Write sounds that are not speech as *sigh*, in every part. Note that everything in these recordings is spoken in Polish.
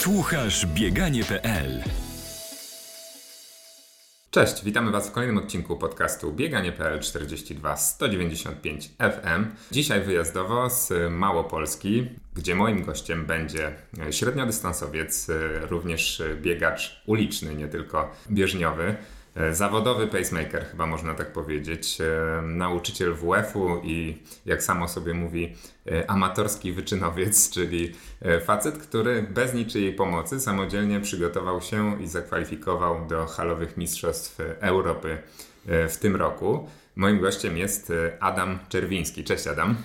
Słuchasz bieganie.pl Cześć, witamy Was w kolejnym odcinku podcastu Bieganie.pl 42 195 FM. Dzisiaj wyjazdowo z Małopolski, gdzie moim gościem będzie średniodystansowiec, również biegacz uliczny, nie tylko bieżniowy. E, zawodowy pacemaker, chyba można tak powiedzieć, e, nauczyciel WF-u i jak samo sobie mówi, e, amatorski wyczynowiec, *laughs* czyli facet, który bez niczyjej pomocy samodzielnie przygotował się i zakwalifikował do halowych mistrzostw Europy w tym roku. Moim gościem jest Adam Czerwiński. Cześć Adam.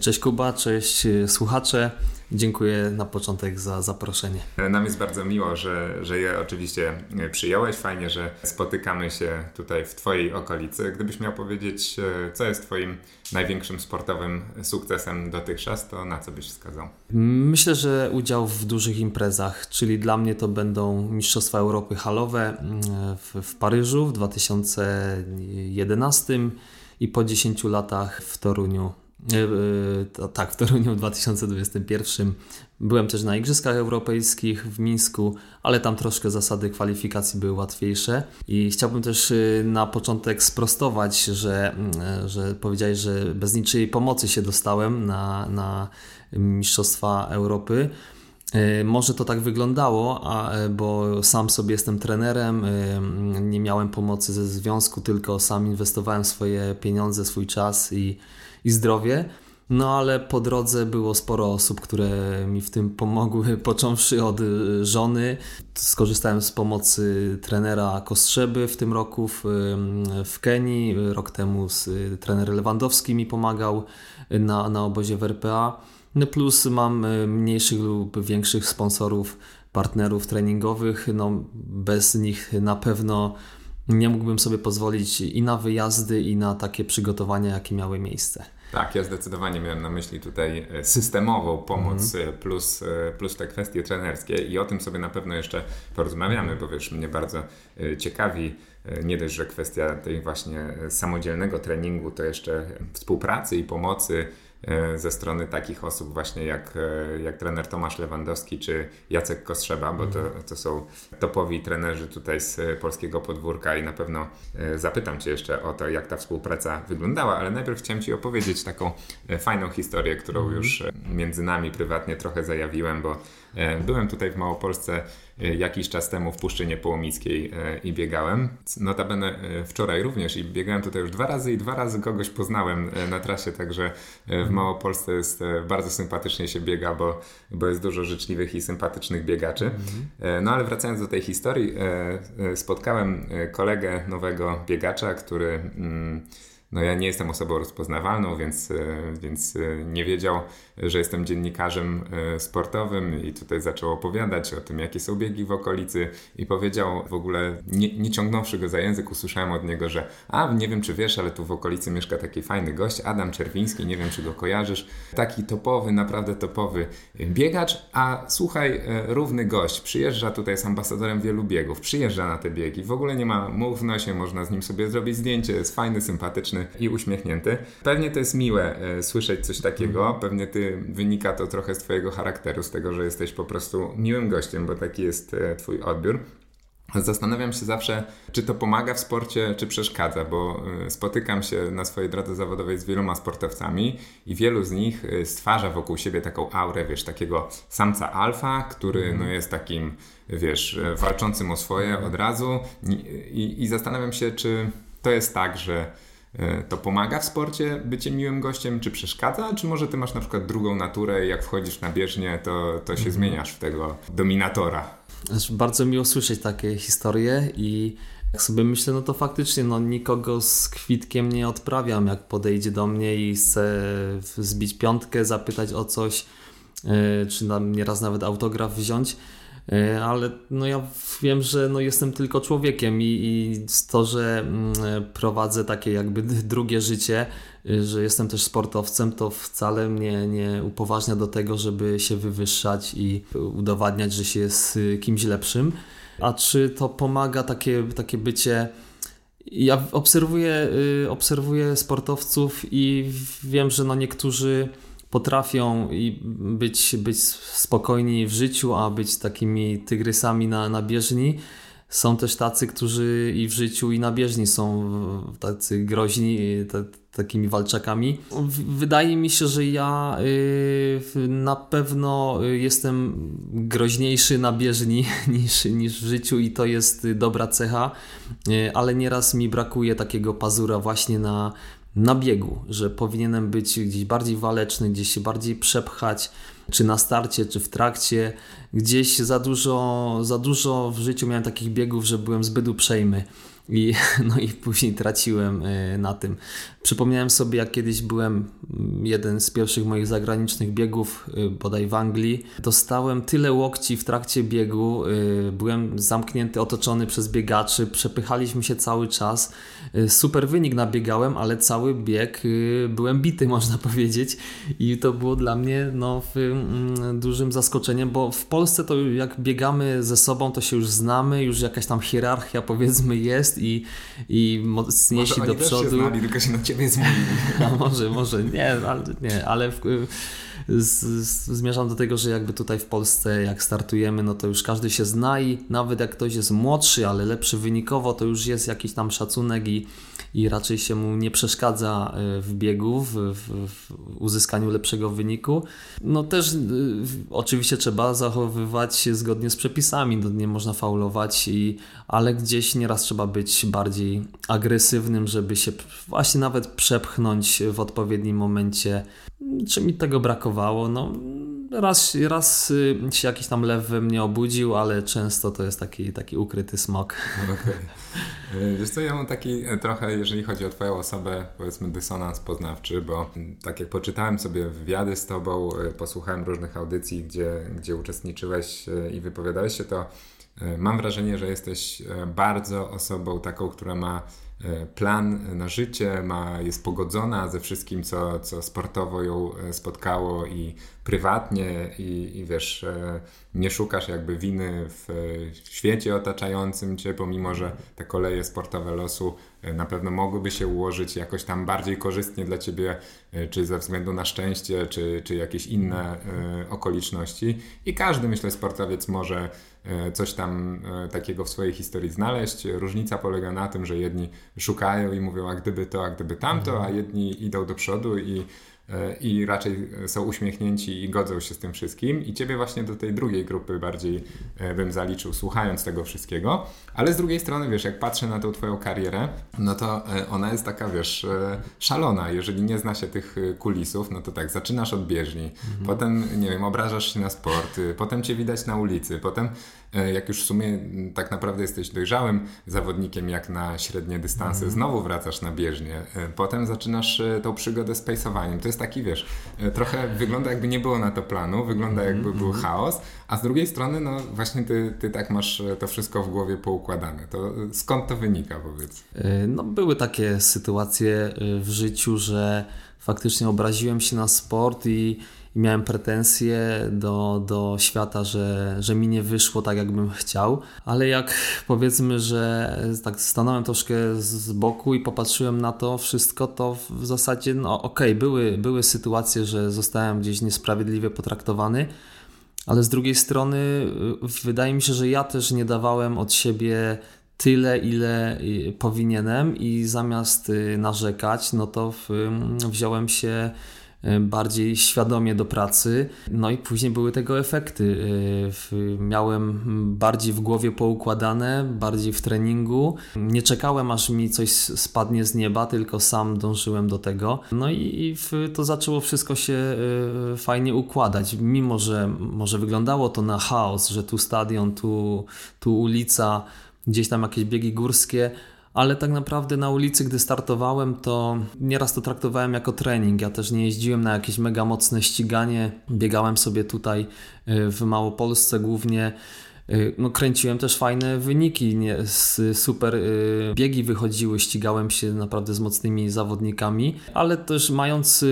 Cześć Kuba, cześć słuchacze. Dziękuję na początek za zaproszenie. Nam jest bardzo miło, że, że je oczywiście przyjąłeś. Fajnie, że spotykamy się tutaj w Twojej okolicy. Gdybyś miał powiedzieć, e, co jest Twoim największym sportowym sukcesem dotychczas, to na co byś wskazał? Myślę, że udział w dużych imprezach, czyli dla mnie to będą Mistrzostwa Europy halowe mm, w, w Paryżu w 2011 i po 10 latach w Toruniu E, e, tak, w Toruniu w 2021 byłem też na Igrzyskach Europejskich w Mińsku, ale tam troszkę zasady kwalifikacji były łatwiejsze. I chciałbym też e, na początek sprostować, że, że powiedziałeś, że bez niczyjej pomocy się dostałem na, na Mistrzostwa Europy. Może to tak wyglądało, bo sam sobie jestem trenerem, nie miałem pomocy ze związku, tylko sam inwestowałem swoje pieniądze, swój czas i i zdrowie. No ale po drodze było sporo osób, które mi w tym pomogły, *laughs* począwszy od y, żony. Skorzystałem z pomocy trenera Kostrzeby w tym roku w, w Kenii. Rok temu z, y, trener Lewandowski mi pomagał na, na obozie w RPA. No plus mam y, mniejszych lub większych sponsorów, partnerów treningowych. No bez nich na pewno nie mógłbym sobie pozwolić i na wyjazdy, i na takie przygotowania, jakie miały miejsce. Tak, ja zdecydowanie miałem na myśli tutaj e, systemową pomoc mm. plus, e, plus te kwestie trenerskie i o tym sobie na pewno jeszcze porozmawiamy, bo wiesz, mnie bardzo ciekawi nie dość, że kwestia tej właśnie samodzielnego treningu, to jeszcze współpracy i pomocy E, ze strony takich osób właśnie jak, e, jak trener Tomasz Lewandowski czy Jacek Kostrzeba, bo to, mhm. to są topowi trenerzy tutaj z polskiego podwórka i na pewno e, zapytam Cię jeszcze o to, jak ta współpraca wyglądała, ale najpierw chciałem Ci opowiedzieć taką fajną historię, którą mhm. już między nami prywatnie trochę zajawiłem, bo byłem tutaj w Małopolsce jakiś czas temu w Puszczynie Połomickiej i biegałem. Notabene wczoraj również i biegałem tutaj już dwa razy i dwa razy kogoś poznałem na trasie, także w Małopolsce jest bardzo sympatycznie się biega, bo, bo jest dużo życzliwych i sympatycznych biegaczy. Mhm. No ale wracając do tej historii, spotkałem kolegę nowego biegacza, który mm, no ja nie jestem osobą rozpoznawalną, więc, e, więc e, nie wiedział, że jestem dziennikarzem e, sportowym i tutaj zaczął opowiadać o tym, jakie są biegi w okolicy i powiedział w ogóle, nie, nie ciągnąwszy go za język, usłyszałem od niego, że a nie wiem czy wiesz, ale tu w okolicy mieszka taki fajny gość, Adam Czerwiński, nie wiem czy go kojarzysz, taki topowy, naprawdę topowy biegacz, a słuchaj, równy gość, przyjeżdża tutaj, jest ambasadorem wielu biegów, przyjeżdża na te biegi, w ogóle nie ma mu w nosie, można z nim sobie zrobić zdjęcie, jest fajny, sympatyczny, i uśmiechnięty. Pewnie to jest miłe e, słyszeć coś takiego, mhm. pewnie ty wynika to trochę z twojego charakteru, z tego, że jesteś po prostu miłym gościem, bo taki jest e, twój odbiór. Zastanawiam się zawsze, czy to pomaga w sporcie, czy przeszkadza, bo e, spotykam się na swojej drodze zawodowej z wieloma sportowcami i wielu z nich stwarza wokół siebie taką aurę, wiesz, takiego samca alfa, który mm. no, jest takim, wiesz, walczącym o swoje od razu I, i, i zastanawiam się, czy to jest tak, że to pomaga w sporcie bycie miłym gościem, czy przeszkadza? Czy może ty masz na przykład drugą naturę i jak wchodzisz na bieżnię, to, to się mhm. zmieniasz w tego dominatora? Znaczy, bardzo miło słyszeć takie historie i jak sobie myślę, no to faktycznie no, nikogo z kwitkiem nie odprawiam. Jak podejdzie do mnie i chce zbić piątkę, zapytać o coś, yy, czy nam nieraz nawet autograf wziąć, E, ale no ja wiem, że no jestem tylko człowiekiem i, i to, że mm, prowadzę takie jakby drugie życie, y, że jestem też sportowcem, to wcale mnie nie upoważnia do tego, żeby się wywyższać i udowadniać, że się jest y, kimś lepszym. A czy to pomaga takie, takie bycie ja obserwuję, y, obserwuję sportowców i wiem, że no niektórzy potrafią być, być spokojni w życiu, a być takimi tygrysami na, na bieżni. Są też tacy, którzy i w życiu, i na bieżni są tacy groźni, takimi walczakami. Wydaje mi się, że ja y, na pewno jestem groźniejszy na bieżni *laughs* niż, niż w życiu i to jest dobra cecha, y, ale nieraz mi brakuje takiego pazura właśnie na, na biegu, że powinienem być gdzieś bardziej waleczny, gdzieś się bardziej przepchać, czy na starcie, czy w trakcie. Gdzieś za dużo, za dużo w życiu miałem takich biegów, że byłem zbyt uprzejmy. I, *laughs* no i później traciłem e, na tym. Przypomniałem sobie, jak kiedyś byłem mm, jeden z pierwszych moich zagranicznych biegów, e, bodaj w Anglii. Dostałem tyle łokci w trakcie biegu, e, byłem zamknięty, otoczony przez biegaczy, przepychaliśmy się cały czas. Super wynik nabiegałem, ale cały bieg byłem bity, *laughs* można powiedzieć. I to było dla mnie no, mm, dużym zaskoczeniem, bo w Polsce to jak biegamy ze sobą, to się już znamy, już jakaś tam hierarchia powiedzmy jest i, i mocniejsi do przodu. Się znali, tylko się zmienili. *laughs* A może, może, nie, ale, nie, ale w, z, z, zmierzam do tego, że jakby tutaj w Polsce jak startujemy, no to już każdy się zna i nawet jak ktoś jest młodszy, ale lepszy wynikowo, to już jest jakiś tam szacunek i, i raczej się mu nie przeszkadza e, w biegu, w, w, w uzyskaniu lepszego wyniku. No też y, oczywiście trzeba zachowywać się zgodnie z przepisami, no nie można faulować, i, ale gdzieś nieraz trzeba być bardziej agresywnym, żeby się właśnie nawet przepchnąć w odpowiednim momencie. Czy mi tego brakowało? No, raz, raz y, się jakiś tam lew we mnie obudził, ale często to jest taki, taki ukryty smok. Okay. Wiesz co, ja mam taki e, trochę, jeżeli chodzi o Twoją osobę, powiedzmy dysonans poznawczy, bo tak jak poczytałem sobie wywiady z Tobą, e, posłuchałem różnych audycji, gdzie, gdzie uczestniczyłeś e, i wypowiadałeś się, to mam wrażenie, że jesteś bardzo osobą taką, która ma E, plan na życie, ma, jest pogodzona ze wszystkim, co, co sportowo ją e, spotkało i prywatnie i, i wiesz, e, nie szukasz jakby winy w świecie otaczającym cię, pomimo że te koleje sportowe losu na pewno mogłyby się ułożyć jakoś tam bardziej korzystnie dla ciebie, czy ze względu na szczęście, czy, czy jakieś inne okoliczności. I każdy, myślę, sportowiec może E, coś tam e, takiego w swojej historii znaleźć. Różnica polega na tym, że jedni szukają i mówią, a gdyby to, a gdyby tamto, a mhm. jedni idą do przodu i E, i raczej są uśmiechnięci i godzą się z tym wszystkim. I ciebie właśnie do tej drugiej grupy bardziej e, bym zaliczył, słuchając tego wszystkiego. Ale z drugiej strony, wiesz, jak patrzę na tą twoją karierę, no to e, ona jest taka, wiesz, szalona. Jeżeli nie zna się tych kulisów, no to tak, zaczynasz od bieżni, mhm. potem, nie wiem, obrażasz się na sport, potem cię widać na ulicy, potem jak już w sumie tak naprawdę jesteś dojrzałym zawodnikiem, jak na średnie dystanse, mhm. znowu wracasz na bieżnię, potem zaczynasz tą przygodę z pace'owaniem. To jest taki, wiesz, e, trochę wygląda jakby nie było na to planu, wygląda mhm, jakby był mhm. chaos, a z drugiej strony, no właśnie ty, ty tak masz e, to wszystko w głowie poukładane. To e, skąd to wynika, powiedz? No były takie sytuacje w życiu, że faktycznie obraziłem się na sport i i miałem pretensje do, do świata, że, że mi nie wyszło tak, jakbym chciał. Ale jak powiedzmy, że tak stanąłem troszkę z boku i popatrzyłem na to wszystko, to w zasadzie, no okej, okay, były, były sytuacje, że zostałem gdzieś niesprawiedliwie potraktowany. Ale z drugiej strony, y, wydaje mi się, że ja też nie dawałem od siebie tyle, ile y, powinienem, i zamiast y, narzekać, no to wziąłem się bardziej świadomie do pracy. No i później były tego efekty. E, miałem bardziej w głowie poukładane, bardziej w treningu. Nie czekałem, aż mi coś spadnie z nieba, tylko sam dążyłem do tego. No i to zaczęło wszystko się e, fajnie układać. Mimo, że może wyglądało to na chaos, że tu stadion, tu, tu ulica, gdzieś tam jakieś biegi górskie, ale tak naprawdę na ulicy, gdy startowałem, to nieraz to traktowałem jako trening. Ja też nie jeździłem na jakieś mega mocne ściganie, biegałem sobie tutaj y, w Małopolsce głównie. Y, no, kręciłem też fajne wyniki, nie, super y, biegi wychodziły, ścigałem się naprawdę z mocnymi zawodnikami, ale też mając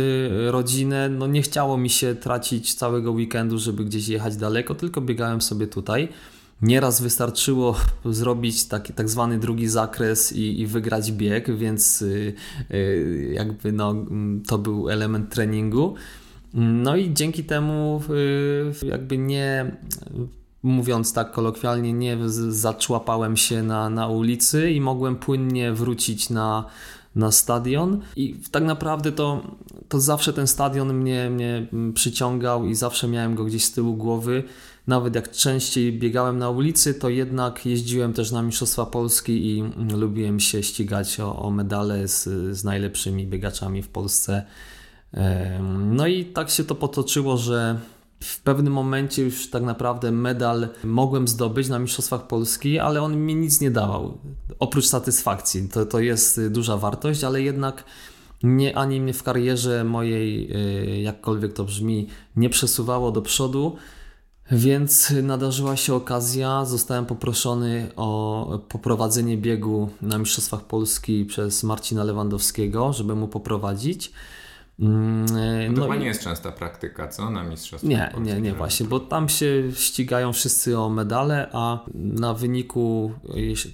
rodzinę, no nie chciało mi się tracić całego weekendu, żeby gdzieś jechać daleko, tylko biegałem sobie tutaj. Nieraz wystarczyło zrobić taki tak zwany drugi zakres i, i wygrać bieg, więc y, y, jakby no, to był element treningu. No i dzięki temu y, jakby nie mówiąc tak kolokwialnie, nie zaczłapałem się na, na ulicy i mogłem płynnie wrócić na, na stadion. I tak naprawdę to, to zawsze ten stadion mnie, mnie przyciągał i zawsze miałem go gdzieś z tyłu głowy. Nawet jak częściej biegałem na ulicy, to jednak jeździłem też na Mistrzostwa Polski i lubiłem się ścigać o, o medale z, z najlepszymi biegaczami w Polsce. No i tak się to potoczyło, że w pewnym momencie już tak naprawdę medal mogłem zdobyć na Mistrzostwach Polski, ale on mi nic nie dawał. Oprócz satysfakcji. To, to jest duża wartość, ale jednak nie, ani mnie w karierze mojej, y, jakkolwiek to brzmi, nie przesuwało do przodu. Więc nadarzyła się okazja, zostałem poproszony o poprowadzenie biegu na Mistrzostwach Polski przez Marcina Lewandowskiego, żeby mu poprowadzić. Mm, no, to chyba nie jest częsta praktyka, co? Na mistrzostwach Nie, nie, nie właśnie, bo tam się ścigają wszyscy o medale, a na wyniku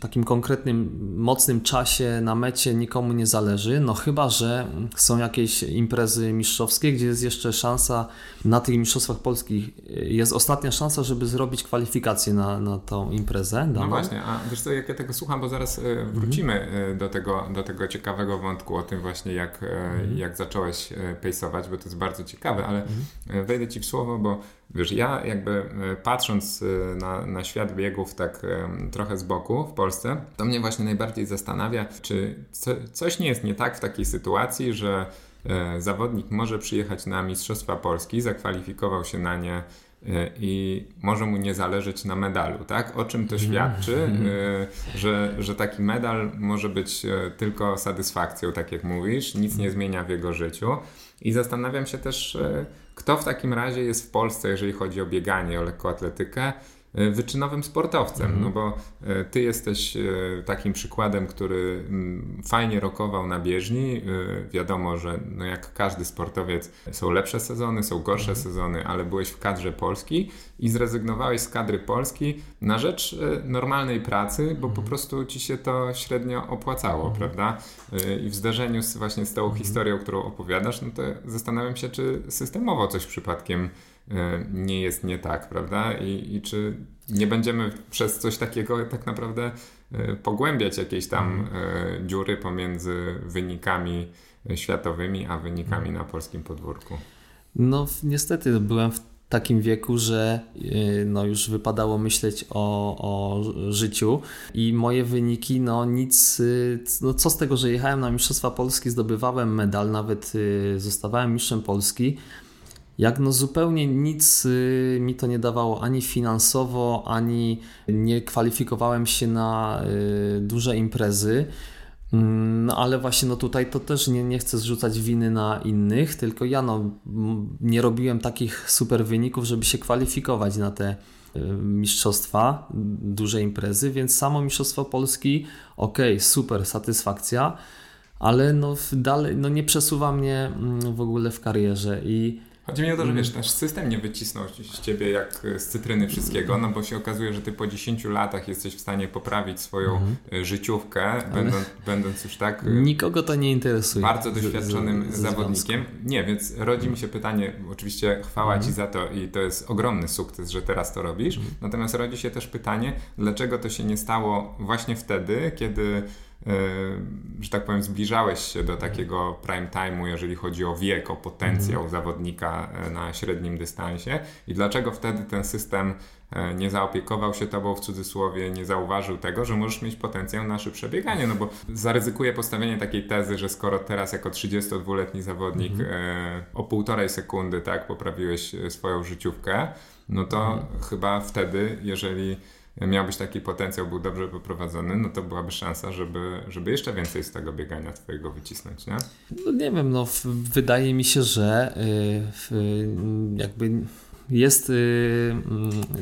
takim konkretnym, mocnym czasie na mecie nikomu nie zależy, no chyba, że są jakieś imprezy mistrzowskie, gdzie jest jeszcze szansa na tych mistrzostwach polskich, jest ostatnia szansa, żeby zrobić kwalifikacje na, na tą imprezę. Daną. No właśnie, a wiesz co, jak ja tego słucham, bo zaraz e, wrócimy mhm. do, tego, do tego ciekawego wątku o tym właśnie, jak, e, mhm. jak zacząłeś E, pejsować, bo to jest bardzo ciekawe, ale mhm. wejdę Ci w słowo, bo wiesz, ja jakby e, patrząc na, na świat biegów tak trochę z boku w Polsce, to mnie właśnie najbardziej zastanawia, czy co, coś nie jest nie tak w takiej sytuacji, że zawodnik może przyjechać na Mistrzostwa Polski, zakwalifikował się na nie E, i może mu nie zależeć na medalu, tak? O czym to mhm. świadczy, e, że, że taki medal może być e, tylko satysfakcją, tak jak mówisz, nic nie zmienia w jego życiu. I zastanawiam się też, kto w takim razie jest w Polsce, jeżeli chodzi o bieganie, o lekkoatletykę, wyczynowym sportowcem, mm. no bo e, ty jesteś e, takim przykładem, który mm, fajnie rokował na bieżni. Wiadomo, że no jak każdy sportowiec są lepsze sezony, są gorsze mm. sezony, ale byłeś w kadrze Polski i zrezygnowałeś z kadry Polski na rzecz normalnej pracy, bo po prostu ci się to średnio opłacało, mm. prawda? I w zdarzeniu z, właśnie z tą mhm. historią, którą opowiadasz, no to zastanawiam się, czy systemowo coś przypadkiem E, nie jest nie tak, prawda? I, I czy nie będziemy przez coś takiego tak naprawdę e, pogłębiać jakiejś tam e, dziury pomiędzy wynikami światowymi, a wynikami na polskim podwórku? No, niestety byłem w takim wieku, że no, już wypadało myśleć o, o życiu i moje wyniki, no nic, no, co z tego, że jechałem na Mistrzostwa Polski, zdobywałem medal, nawet zostawałem mistrzem Polski, jak no zupełnie nic y, mi to nie dawało ani finansowo, ani nie kwalifikowałem się na y, duże imprezy. Mm, no ale właśnie no tutaj to też nie, nie chcę zrzucać winy na innych, tylko ja no, nie robiłem takich super wyników, żeby się kwalifikować na te y, mistrzostwa, duże imprezy, więc samo Mistrzostwo Polski, ok, super, satysfakcja, ale no dalej no nie przesuwa mnie mm, w ogóle w karierze i Chodzi mi o to, że wiesz, nasz system nie wycisnął z ciebie jak z cytryny wszystkiego, no bo się okazuje, że ty po 10 latach jesteś w stanie poprawić swoją mhm. życiówkę, będąc, będąc, już tak. Y, Nikogo to nie interesuje. Bardzo doświadczonym z, z, zawodnikiem. Nie, więc rodzi mi się pytanie, oczywiście chwała mhm. ci za to i to jest ogromny sukces, że teraz to robisz. Mhm. Natomiast rodzi się też pytanie, dlaczego to się nie stało właśnie wtedy, kiedy że tak powiem, zbliżałeś się do takiego prime time'u, jeżeli chodzi o wiek, o potencjał mm. zawodnika e, na średnim dystansie i dlaczego wtedy ten system e, nie zaopiekował się tobą w cudzysłowie, nie zauważył tego, że możesz mieć potencjał na szybsze bieganie, no bo zaryzykuję postawienie takiej tezy, że skoro teraz jako 32-letni zawodnik mm. o półtorej sekundy tak poprawiłeś swoją życiówkę, no to mm. chyba wtedy, jeżeli miałbyś taki potencjał, był dobrze poprowadzony, no to byłaby szansa, żeby, żeby jeszcze więcej z tego biegania twojego wycisnąć, nie? No nie wiem, no wydaje mi się, że yy, jakby jest yy,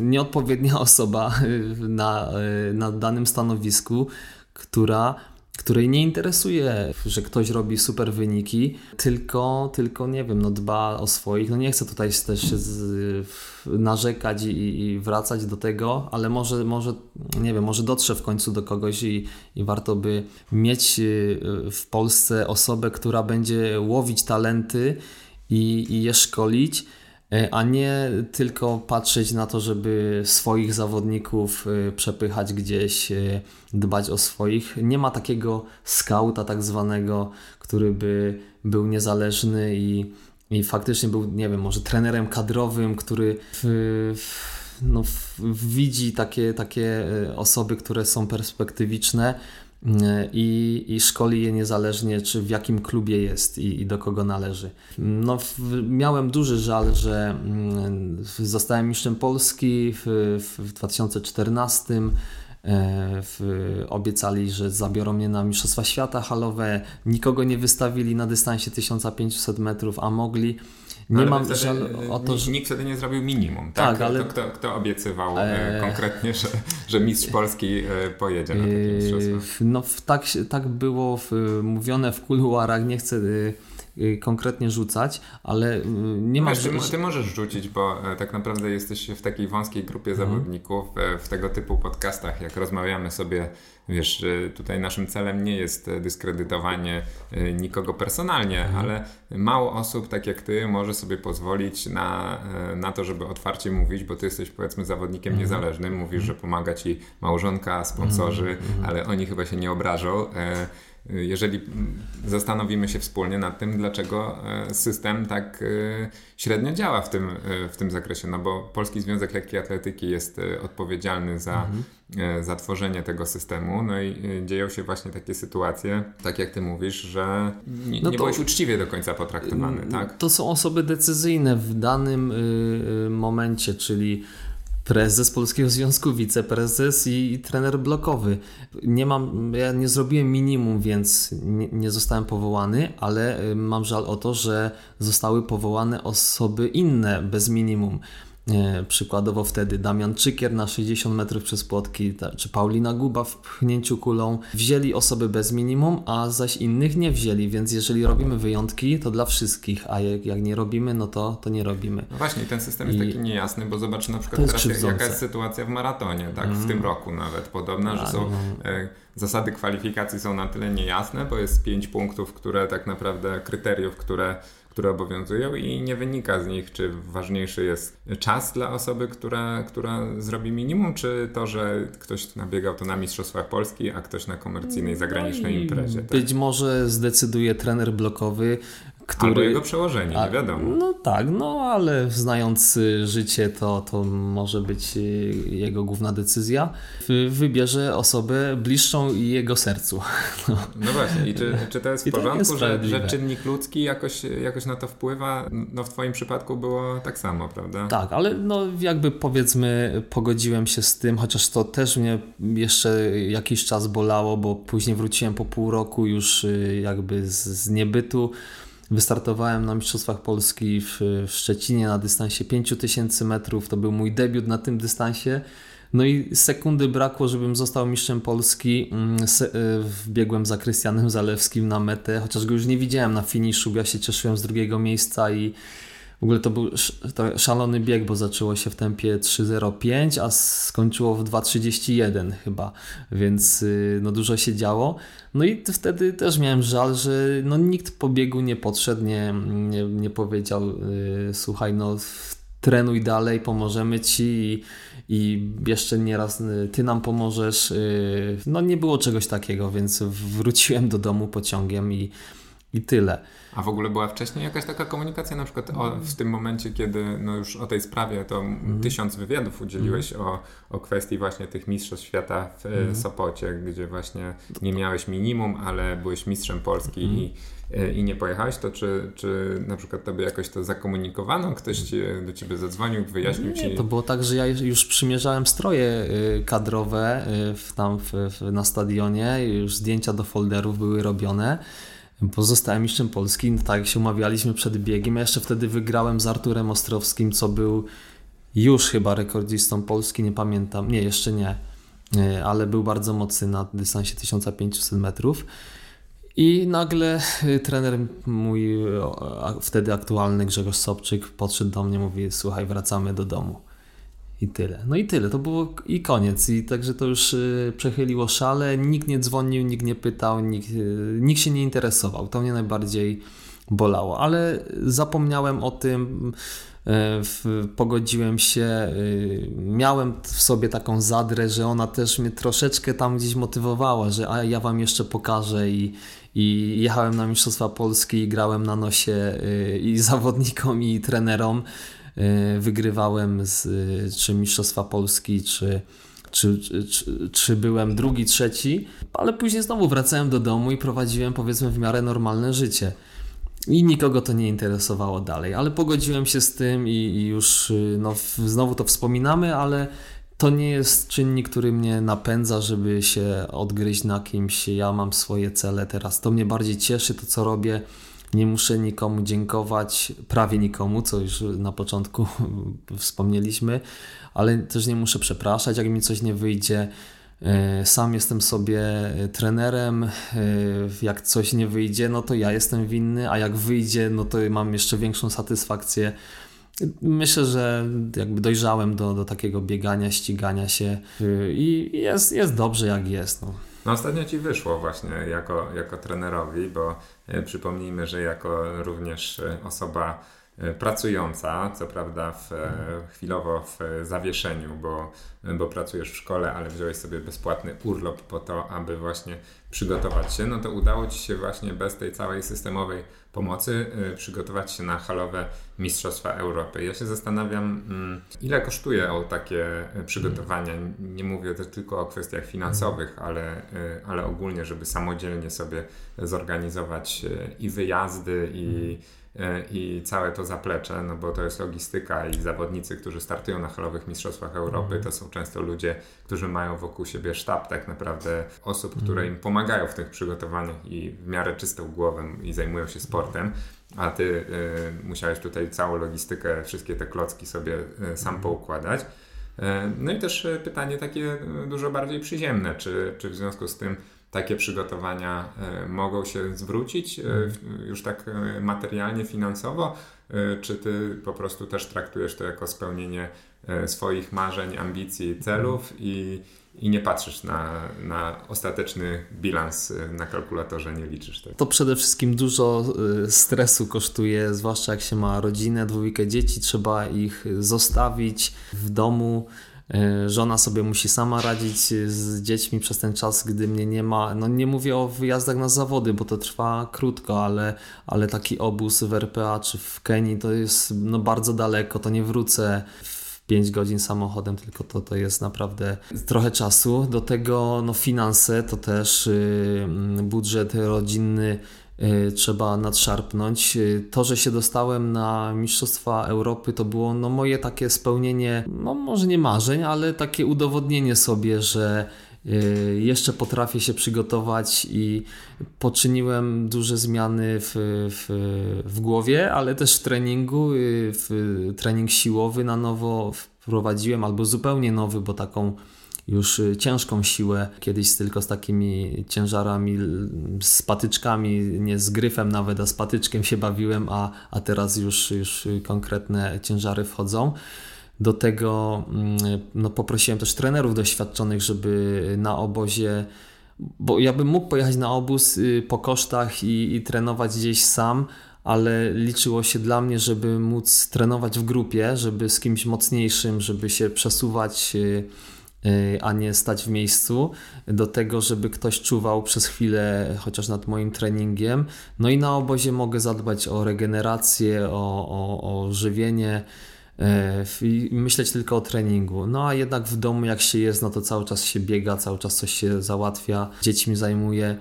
nieodpowiednia *laughs* osoba na, yy, na danym stanowisku, która której nie interesuje, że ktoś robi super wyniki, tylko, tylko nie wiem, no dba o swoich. No nie chcę tutaj też z, narzekać i, i, wracać do tego, ale może, może, nie wiem, może dotrze w końcu do kogoś i, i warto by mieć y, w Polsce osobę, która będzie łowić talenty i, i je szkolić, a nie tylko patrzeć na to, żeby swoich zawodników e, przepychać gdzieś, e, dbać o swoich. Nie ma takiego skauta tak zwanego, który by był niezależny i, i faktycznie był, nie wiem, może trenerem kadrowym, który w, w no, widzi takie, takie osoby, które są perspektywiczne, i, i szkoli je niezależnie, czy w jakim klubie jest i, i do kogo należy. No, w, miałem duży żal, że mm, zostałem mistrzem Polski w, w 2014. E, w, obiecali, że zabiorą mnie na Mistrzostwa Świata halowe. Nikogo nie wystawili na dystansie 1500 metrów, a mogli. Nie ale mam żal o to, że... Nikt wtedy nie zrobił minimum, tak? tak ale... kto, kto obiecywał e... konkretnie, że, że mistrz Polski e, pojedzie na takie mistrzostwa? No tak, tak było w, mówione w kuluarach, nie chcę e, konkretnie rzucać, ale nie ma... Wiesz, ty, ty, możesz rzucić, bo tak naprawdę jesteś w takiej wąskiej grupie mhm. zawodników, w tego typu podcastach, jak rozmawiamy sobie Wiesz, tutaj naszym celem nie jest dyskredytowanie y, nikogo personalnie, mhm. ale mało osób, tak jak ty, może sobie pozwolić na, y, na to, żeby otwarcie mówić, bo ty jesteś powiedzmy zawodnikiem mhm. niezależnym, mówisz, że pomaga ci małżonka, sponsorzy, mhm. mhm. ale oni chyba się nie obrażą. E, jeżeli zastanowimy się wspólnie nad tym, dlaczego e, system tak e, średnio działa w tym, e, w tym zakresie, no bo Polski Związek Lekkiej Atletyki jest odpowiedzialny za, mhm. za tworzenie tego systemu, no i dzieją się właśnie takie sytuacje, tak jak ty mówisz, że nie, no nie byłeś uczciwie do końca potraktowany, tak? To są osoby decyzyjne w danym y, y, momencie, czyli prezes Polskiego Związku, wiceprezes i, i, trener blokowy. Nie mam, ja nie zrobiłem minimum, więc nie, nie, zostałem powołany, ale y, mam żal o to, że zostały powołane osoby inne bez minimum. E, przykładowo wtedy Damian Czykier na 60 metrów przez płotki, czy Paulina Guba w pchnięciu kulą wzięli osoby bez minimum, a zaś innych nie wzięli, więc jeżeli robimy wyjątki, to dla wszystkich, a jak, jak nie robimy, no to, to nie robimy. No właśnie, ten system jest I taki niejasny, bo zobacz na przykład teraz krzywdzące. jaka jest sytuacja w maratonie, tak, mm. w tym roku nawet podobna, że są no. e, zasady kwalifikacji są na tyle niejasne, bo jest pięć punktów, które tak naprawdę kryteriów, które które obowiązują i nie wynika z nich, czy ważniejszy jest czas dla osoby, która, która zrobi minimum, czy to, że ktoś nabiegał to na Mistrzostwach Polski, a ktoś na komercyjnej zagranicznej no imprezie. Tak? Być może zdecyduje trener blokowy, który... Albo jego przełożenie, A, nie wiadomo. No tak, no ale znając życie, to, to może być y, jego główna decyzja. Wybierze osobę bliższą jego sercu. *laughs* No, no właśnie, i czy, czy to jest w porządku, jest że, że czynnik ludzki jakoś, jakoś na to wpływa? No w Twoim przypadku było tak samo, prawda? Tak, ale no jakby powiedzmy pogodziłem się z tym, chociaż to też mnie jeszcze jakiś czas bolało, bo później wróciłem po pół roku już y, jakby z, z niebytu. Wystartowałem na Mistrzostwach Polski w, w Szczecinie na dystansie 5000 metrów. To był mój debiut na tym dystansie. No i sekundy brakło, żebym został mistrzem Polski. Mm, e, wbiegłem za Krystianem Zalewskim na metę, chociaż go już nie widziałem na finiszu. Ja się cieszyłem z drugiego miejsca i w ogóle to był szalony bieg, bo zaczęło się w tempie 3.05, a skończyło w 2.31 chyba, więc y, no dużo się działo. No i wtedy też miałem żal, że no nikt po biegu nie podszedł, nie, nie, nie powiedział yy, słuchaj, no trenuj dalej, pomożemy Ci i, i jeszcze nieraz y, Ty nam pomożesz. No nie było czegoś takiego, więc wróciłem do domu pociągiem i, i tyle. A w ogóle była wcześniej jakaś taka komunikacja, na przykład o, w tym momencie, kiedy no już o tej sprawie to mm. tysiąc wywiadów udzieliłeś mm. o, o kwestii właśnie tych mistrzostw świata w mm. Sopocie, gdzie właśnie nie miałeś minimum, ale byłeś mistrzem Polski mhm. i e, i nie pojechałeś, to czy, czy na przykład tobie jakoś to zakomunikowano? Ktoś ci, do ciebie zadzwonił, wyjaśnił ci? Nie, to było tak, że ja już przymierzałem stroje kadrowe w, tam w, w, na stadionie, już zdjęcia do folderów były robione Pozostałem mistrzem Polski, no tak się umawialiśmy przed biegiem. Ja jeszcze wtedy wygrałem z Arturem Ostrowskim, co był już chyba rekordzistą Polski, nie pamiętam, nie, jeszcze nie, e, ale był bardzo mocny na dystansie 1500 metrów. I nagle e, trener mój, wtedy aktualny Grzegorz Sobczyk, podszedł do mnie, mówi: Słuchaj, wracamy do domu. I tyle. No i tyle. To było i koniec. I także to już y, przechyliło szale. Nikt nie dzwonił, nikt nie pytał, nikt, y, nikt się nie interesował. To mnie najbardziej bolało, ale zapomniałem o tym. W, pogodziłem się, miałem w sobie taką zadrę, że ona też mnie troszeczkę tam gdzieś motywowała, że a ja wam jeszcze pokażę i, i jechałem na Mistrzostwa Polski i grałem na nosie i zawodnikom i trenerom Y, wygrywałem z, y, czy Mistrzostwa Polski, czy, czy, czy, czy, byłem drugi, trzeci, ale później znowu wracałem do domu i prowadziłem powiedzmy w miarę normalne życie. I nikogo to nie interesowało dalej, ale pogodziłem się z tym i, i już y, no, znowu to wspominamy, ale to nie jest czynnik, który mnie napędza, żeby się odgryźć na kimś. Ja mam swoje cele teraz. To mnie bardziej cieszy, to co robię nie muszę nikomu dziękować, prawie nikomu, co już na początku *laughs* wspomnieliśmy, ale też nie muszę przepraszać, jak mi coś nie wyjdzie. E, sam jestem sobie trenerem. E, jak coś nie wyjdzie, no to ja jestem winny, a jak wyjdzie, no to mam jeszcze większą satysfakcję. Myślę, że jakby dojrzałem do, do takiego biegania, ścigania się e, i jest, jest dobrze jak jest. No. No ostatnio Ci wyszło właśnie jako, jako trenerowi, bo e, przypomnijmy, że jako również e, osoba pracująca, co prawda w, chwilowo w zawieszeniu, bo, bo pracujesz w szkole, ale wziąłeś sobie bezpłatny urlop po to, aby właśnie przygotować się, no to udało Ci się właśnie bez tej całej systemowej pomocy y, przygotować się na halowe Mistrzostwa Europy. Ja się zastanawiam, mm, ile kosztuje o takie przygotowania. Nie mówię tylko o kwestiach finansowych, ale, ale ogólnie, żeby samodzielnie sobie zorganizować i wyjazdy, i E, i całe to zaplecze, no bo to jest logistyka i zawodnicy, którzy startują na halowych mistrzostwach Europy, mhm. to są często ludzie, którzy mają wokół siebie sztab tak naprawdę osób, które mhm. im pomagają w tych przygotowaniach i w miarę czystą głowę i zajmują się sportem, a ty y, musiałeś tutaj całą logistykę, wszystkie te klocki sobie y, sam mhm. poukładać. No i też pytanie takie dużo bardziej przyziemne, czy, czy w związku z tym takie przygotowania e, mogą się zwrócić e, już tak e, materialnie, finansowo, czy ty po prostu też traktujesz to jako spełnienie swoich marzeń, ambicji, celów i, i nie patrzysz na, na ostateczny bilans na kalkulatorze, nie liczysz tego? To przede wszystkim dużo stresu kosztuje, zwłaszcza jak się ma rodzinę, dwójkę dzieci, trzeba ich zostawić w domu żona sobie musi sama radzić z dziećmi przez ten czas, gdy mnie nie ma. No nie mówię o wyjazdach na zawody, bo to trwa krótko, ale, ale taki obóz w RPA czy w Kenii to jest no bardzo daleko, to nie wrócę w 5 godzin samochodem, tylko to, to jest naprawdę trochę czasu. Do tego no, finanse to też yy, budżet rodzinny trzeba nadszarpnąć. Y, to, że się dostałem na Mistrzostwa Europy, to było no, moje takie spełnienie, no może nie marzeń, ale takie udowodnienie sobie, że y, jeszcze potrafię się przygotować i poczyniłem duże zmiany w, w, w głowie, ale też w treningu. W trening siłowy na nowo wprowadziłem, albo zupełnie nowy, bo taką już y, ciężką siłę, kiedyś tylko z takimi ciężarami, z patyczkami, nie z gryfem nawet, a z patyczkiem się bawiłem, a, a teraz już, już konkretne ciężary wchodzą. Do tego mm, no, poprosiłem też trenerów doświadczonych, żeby na obozie bo ja bym mógł pojechać na obóz y, po kosztach i, i, trenować gdzieś sam, ale liczyło się dla mnie, żeby móc trenować w grupie, żeby z kimś mocniejszym, żeby się przesuwać y, a nie stać w miejscu, do tego, żeby ktoś czuwał przez chwilę chociaż nad moim treningiem. No i na obozie mogę zadbać o regenerację, o, o, o żywienie y, i myśleć tylko o treningu. No a jednak w domu jak się jest, no to cały czas się biega, cały czas coś się załatwia, dziećmi zajmuje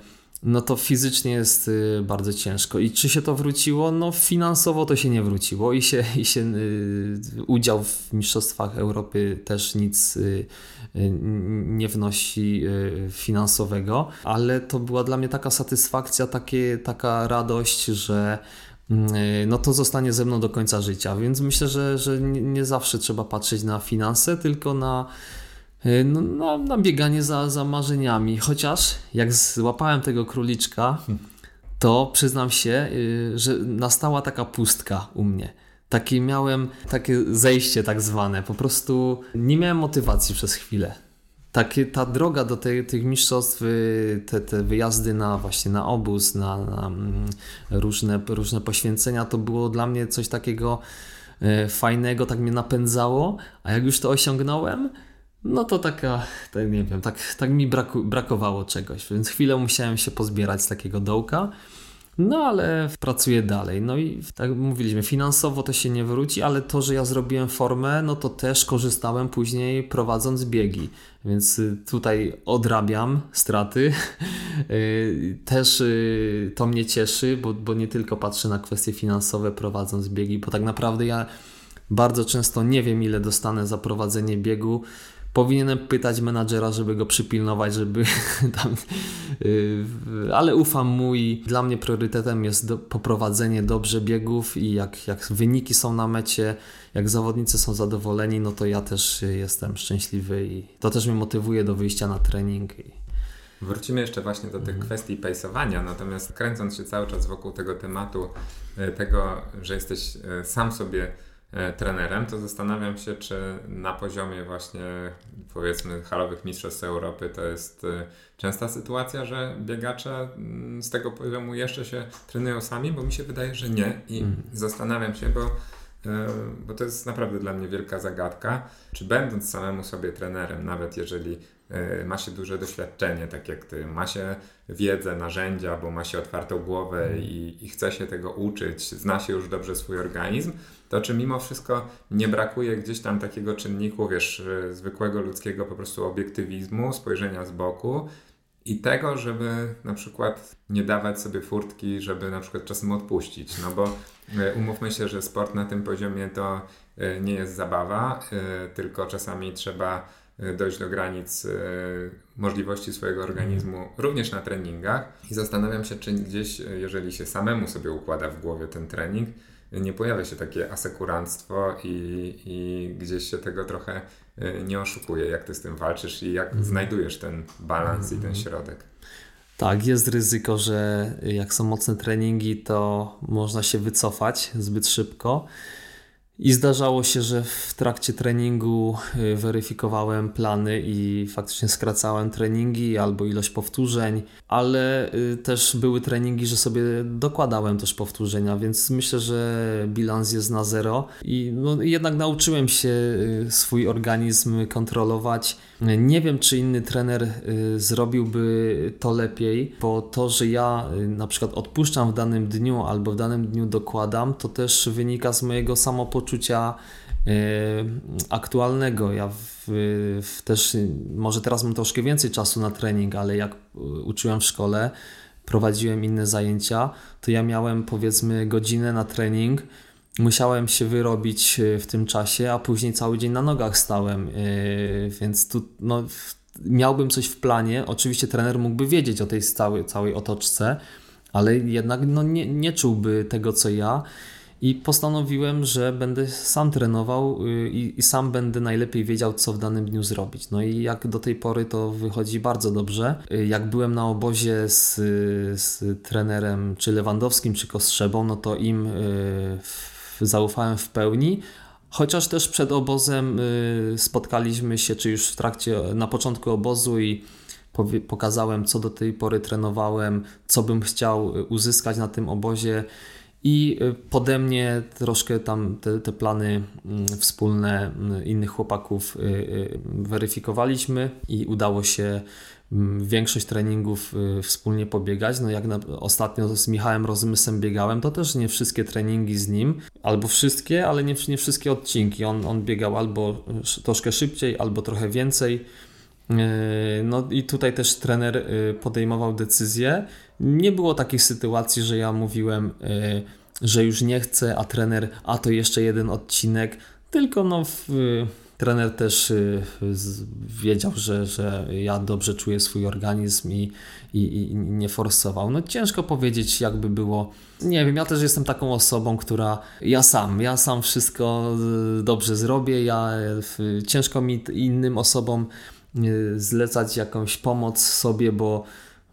no to fizycznie jest y, bardzo ciężko. I czy się to wróciło? No finansowo to się nie wróciło i się, i się y, udział w Mistrzostwach Europy też nic y, nie wnosi finansowego, ale to była dla mnie taka satysfakcja, takie, taka radość, że no to zostanie ze mną do końca życia. Więc myślę, że, że nie zawsze trzeba patrzeć na finanse, tylko na no, na, na bieganie za, za marzeniami. Chociaż jak złapałem tego króliczka, to przyznam się, y, że nastała taka pustka u mnie. Takie miałem takie zejście tak zwane. Po prostu nie miałem motywacji przez chwilę. takie, ta droga do tych mistrzostw, y, te, te wyjazdy na właśnie na obóz, na, na mm, różne, różne poświęcenia, to było dla mnie coś takiego y, fajnego, tak mnie napędzało, a jak już to osiągnąłem, no to taka, tak nie wiem, tak, tak mi braku, brakowało czegoś, więc chwilę musiałem się pozbierać z takiego dołka. No ale pracuję dalej. No i tak mówiliśmy, finansowo to się nie wróci, ale to, że ja zrobiłem formę, no to też korzystałem później prowadząc biegi. Więc y, tutaj odrabiam straty. *laughs* Y, też y, to mnie cieszy, bo, bo nie tylko patrzę na kwestie finansowe prowadząc biegi, bo tak naprawdę ja bardzo często nie wiem, ile dostanę za prowadzenie biegu Powinienem pytać menadżera, żeby go przypilnować, żeby *laughs* tam. Yy, ale ufam mu i dla mnie priorytetem jest do, poprowadzenie dobrze biegów i jak, jak wyniki są na mecie, jak zawodnicy są zadowoleni, no to ja też jestem szczęśliwy i to też mnie motywuje do wyjścia na trening. Wrócimy jeszcze właśnie do tych mhm. kwestii pejsowania, natomiast kręcąc się cały czas wokół tego tematu, y, tego, że jesteś y, sam sobie trenerem, to zastanawiam się, czy na poziomie właśnie powiedzmy halowych mistrzostw Europy to jest e, częsta sytuacja, że biegacze mm, z tego poziomu jeszcze się trenują sami, bo mi się wydaje, że nie. I mm. zastanawiam się, bo, e, bo to jest naprawdę dla mnie wielka zagadka, czy będąc samemu sobie trenerem, nawet jeżeli ma się duże doświadczenie, tak jak ty, ma się wiedzę, narzędzia, bo ma się otwartą głowę mm. i, i chce się tego uczyć, zna się już dobrze swój organizm, to czy mimo wszystko nie brakuje gdzieś tam takiego czynniku, wiesz, zwykłego ludzkiego po prostu obiektywizmu, spojrzenia z boku i tego, żeby na przykład nie dawać sobie furtki, żeby na przykład czasem odpuścić, no bo e, umówmy się, że sport na tym poziomie to e, nie jest zabawa, e, tylko czasami trzeba dojść do granic możliwości swojego organizmu również na treningach i zastanawiam się, czy gdzieś, jeżeli się samemu sobie układa w głowie ten trening, nie pojawia się takie asekuranstwo i, i gdzieś się tego trochę e, nie oszukuje. Jak ty z tym walczysz i jak mm. znajdujesz ten balans mm. i ten mhm. środek? Tak, jest ryzyko, że jak są mocne treningi, to można się wycofać zbyt szybko. I zdarzało się, że w trakcie treningu y, weryfikowałem plany i faktycznie skracałem treningi albo ilość powtórzeń, ale y, też były treningi, że sobie dokładałem też powtórzenia, więc myślę, że bilans jest na zero i no, jednak nauczyłem się y, swój organizm kontrolować. Nie wiem, czy inny trener zrobiłby to lepiej, bo to, że ja na przykład odpuszczam w danym dniu albo w danym dniu dokładam, to też wynika z mojego samopoczucia poczucia e, aktualnego. Ja w, w też, może teraz mam troszkę więcej czasu na trening, ale jak uczyłem w szkole, prowadziłem inne zajęcia, to ja miałem powiedzmy godzinę na trening, musiałem się wyrobić e, w tym czasie, a później cały dzień na nogach stałem, e, więc tu no, miałbym coś w planie. Oczywiście trener mógłby wiedzieć o tej całej, całej otoczce, ale jednak no, nie, nie czułby tego, co ja. I postanowiłem, że będę sam trenował y, i, i, sam będę najlepiej wiedział, co w danym dniu zrobić. No i jak do tej pory to wychodzi bardzo dobrze. Y, jak byłem na obozie z, z trenerem czy Lewandowskim, czy Kostrzebą, no to im y, zaufałem w pełni. Chociaż też przed obozem spotkaliśmy się, czy już w trakcie, na początku obozu i pokazałem, co do tej pory trenowałem, co bym chciał uzyskać na tym obozie i y, pode mnie troszkę tam te, te plany mm, wspólne mm, innych chłopaków y, y, weryfikowaliśmy i udało się większość treningów wspólnie pobiegać. No jak na, ostatnio z Michałem Rozmysem biegałem, to też nie wszystkie treningi z nim, albo wszystkie, ale nie, nie wszystkie odcinki. On, on biegał albo troszkę szybciej, albo trochę więcej. No i tutaj też trener podejmował decyzję nie było takich sytuacji, że ja mówiłem, y, że już nie chcę, a trener, a to jeszcze jeden odcinek, tylko no w, trener też y, wiedział, że, że ja dobrze czuję swój organizm i, i, i, nie forsował. No ciężko powiedzieć, jakby było. Nie wiem, ja też jestem taką osobą, która ja sam, ja sam wszystko y, dobrze zrobię. Ja ciężko mi innym osobom zlecać jakąś pomoc sobie, bo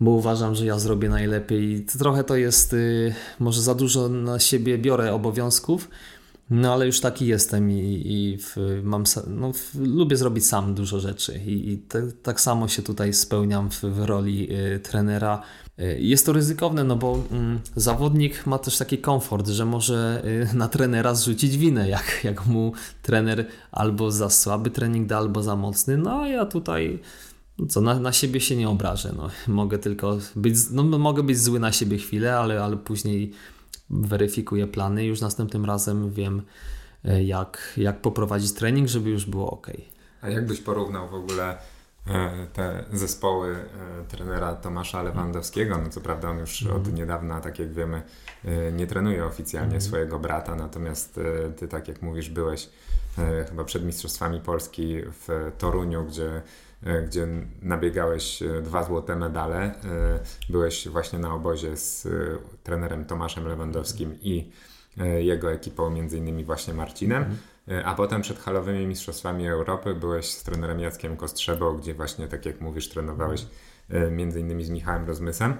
bo uważam, że ja zrobię najlepiej. Trochę to jest, y, może za dużo na siebie biorę obowiązków, No ale już taki jestem i, i w, mam, no, w, lubię zrobić sam dużo rzeczy i, i te, tak samo się tutaj spełniam w, w roli y, trenera. Y, jest to ryzykowne, no bo y, zawodnik ma też taki komfort, że może y, na trenera zrzucić winę, jak, jak mu trener albo za słaby trening da, albo za mocny. No a ja tutaj co, na, na siebie się nie obrażę. No. Mogę tylko być, no, mogę być zły na siebie chwilę, ale, ale później weryfikuję plany i już następnym razem wiem, e, jak, jak poprowadzić trening, żeby już było ok. A jakbyś porównał w ogóle e, te zespoły e, trenera Tomasza Lewandowskiego? No co prawda on już mm. od niedawna, tak jak wiemy, nie trenuje oficjalnie mm. swojego brata, natomiast ty, tak jak mówisz, byłeś chyba przed Mistrzostwami Polski w Toruniu, gdzie gdzie nabiegałeś e, dwa złote medale. E, byłeś właśnie na obozie z trenerem Tomaszem Lewandowskim i jego ekipą, między innymi właśnie Marcinem. Mhm. A potem przed halowymi Mistrzostwami Europy byłeś z trenerem Jackiem Kostrzebą, gdzie właśnie, tak jak mówisz, trenowałeś między innymi z Michałem Rozmysem.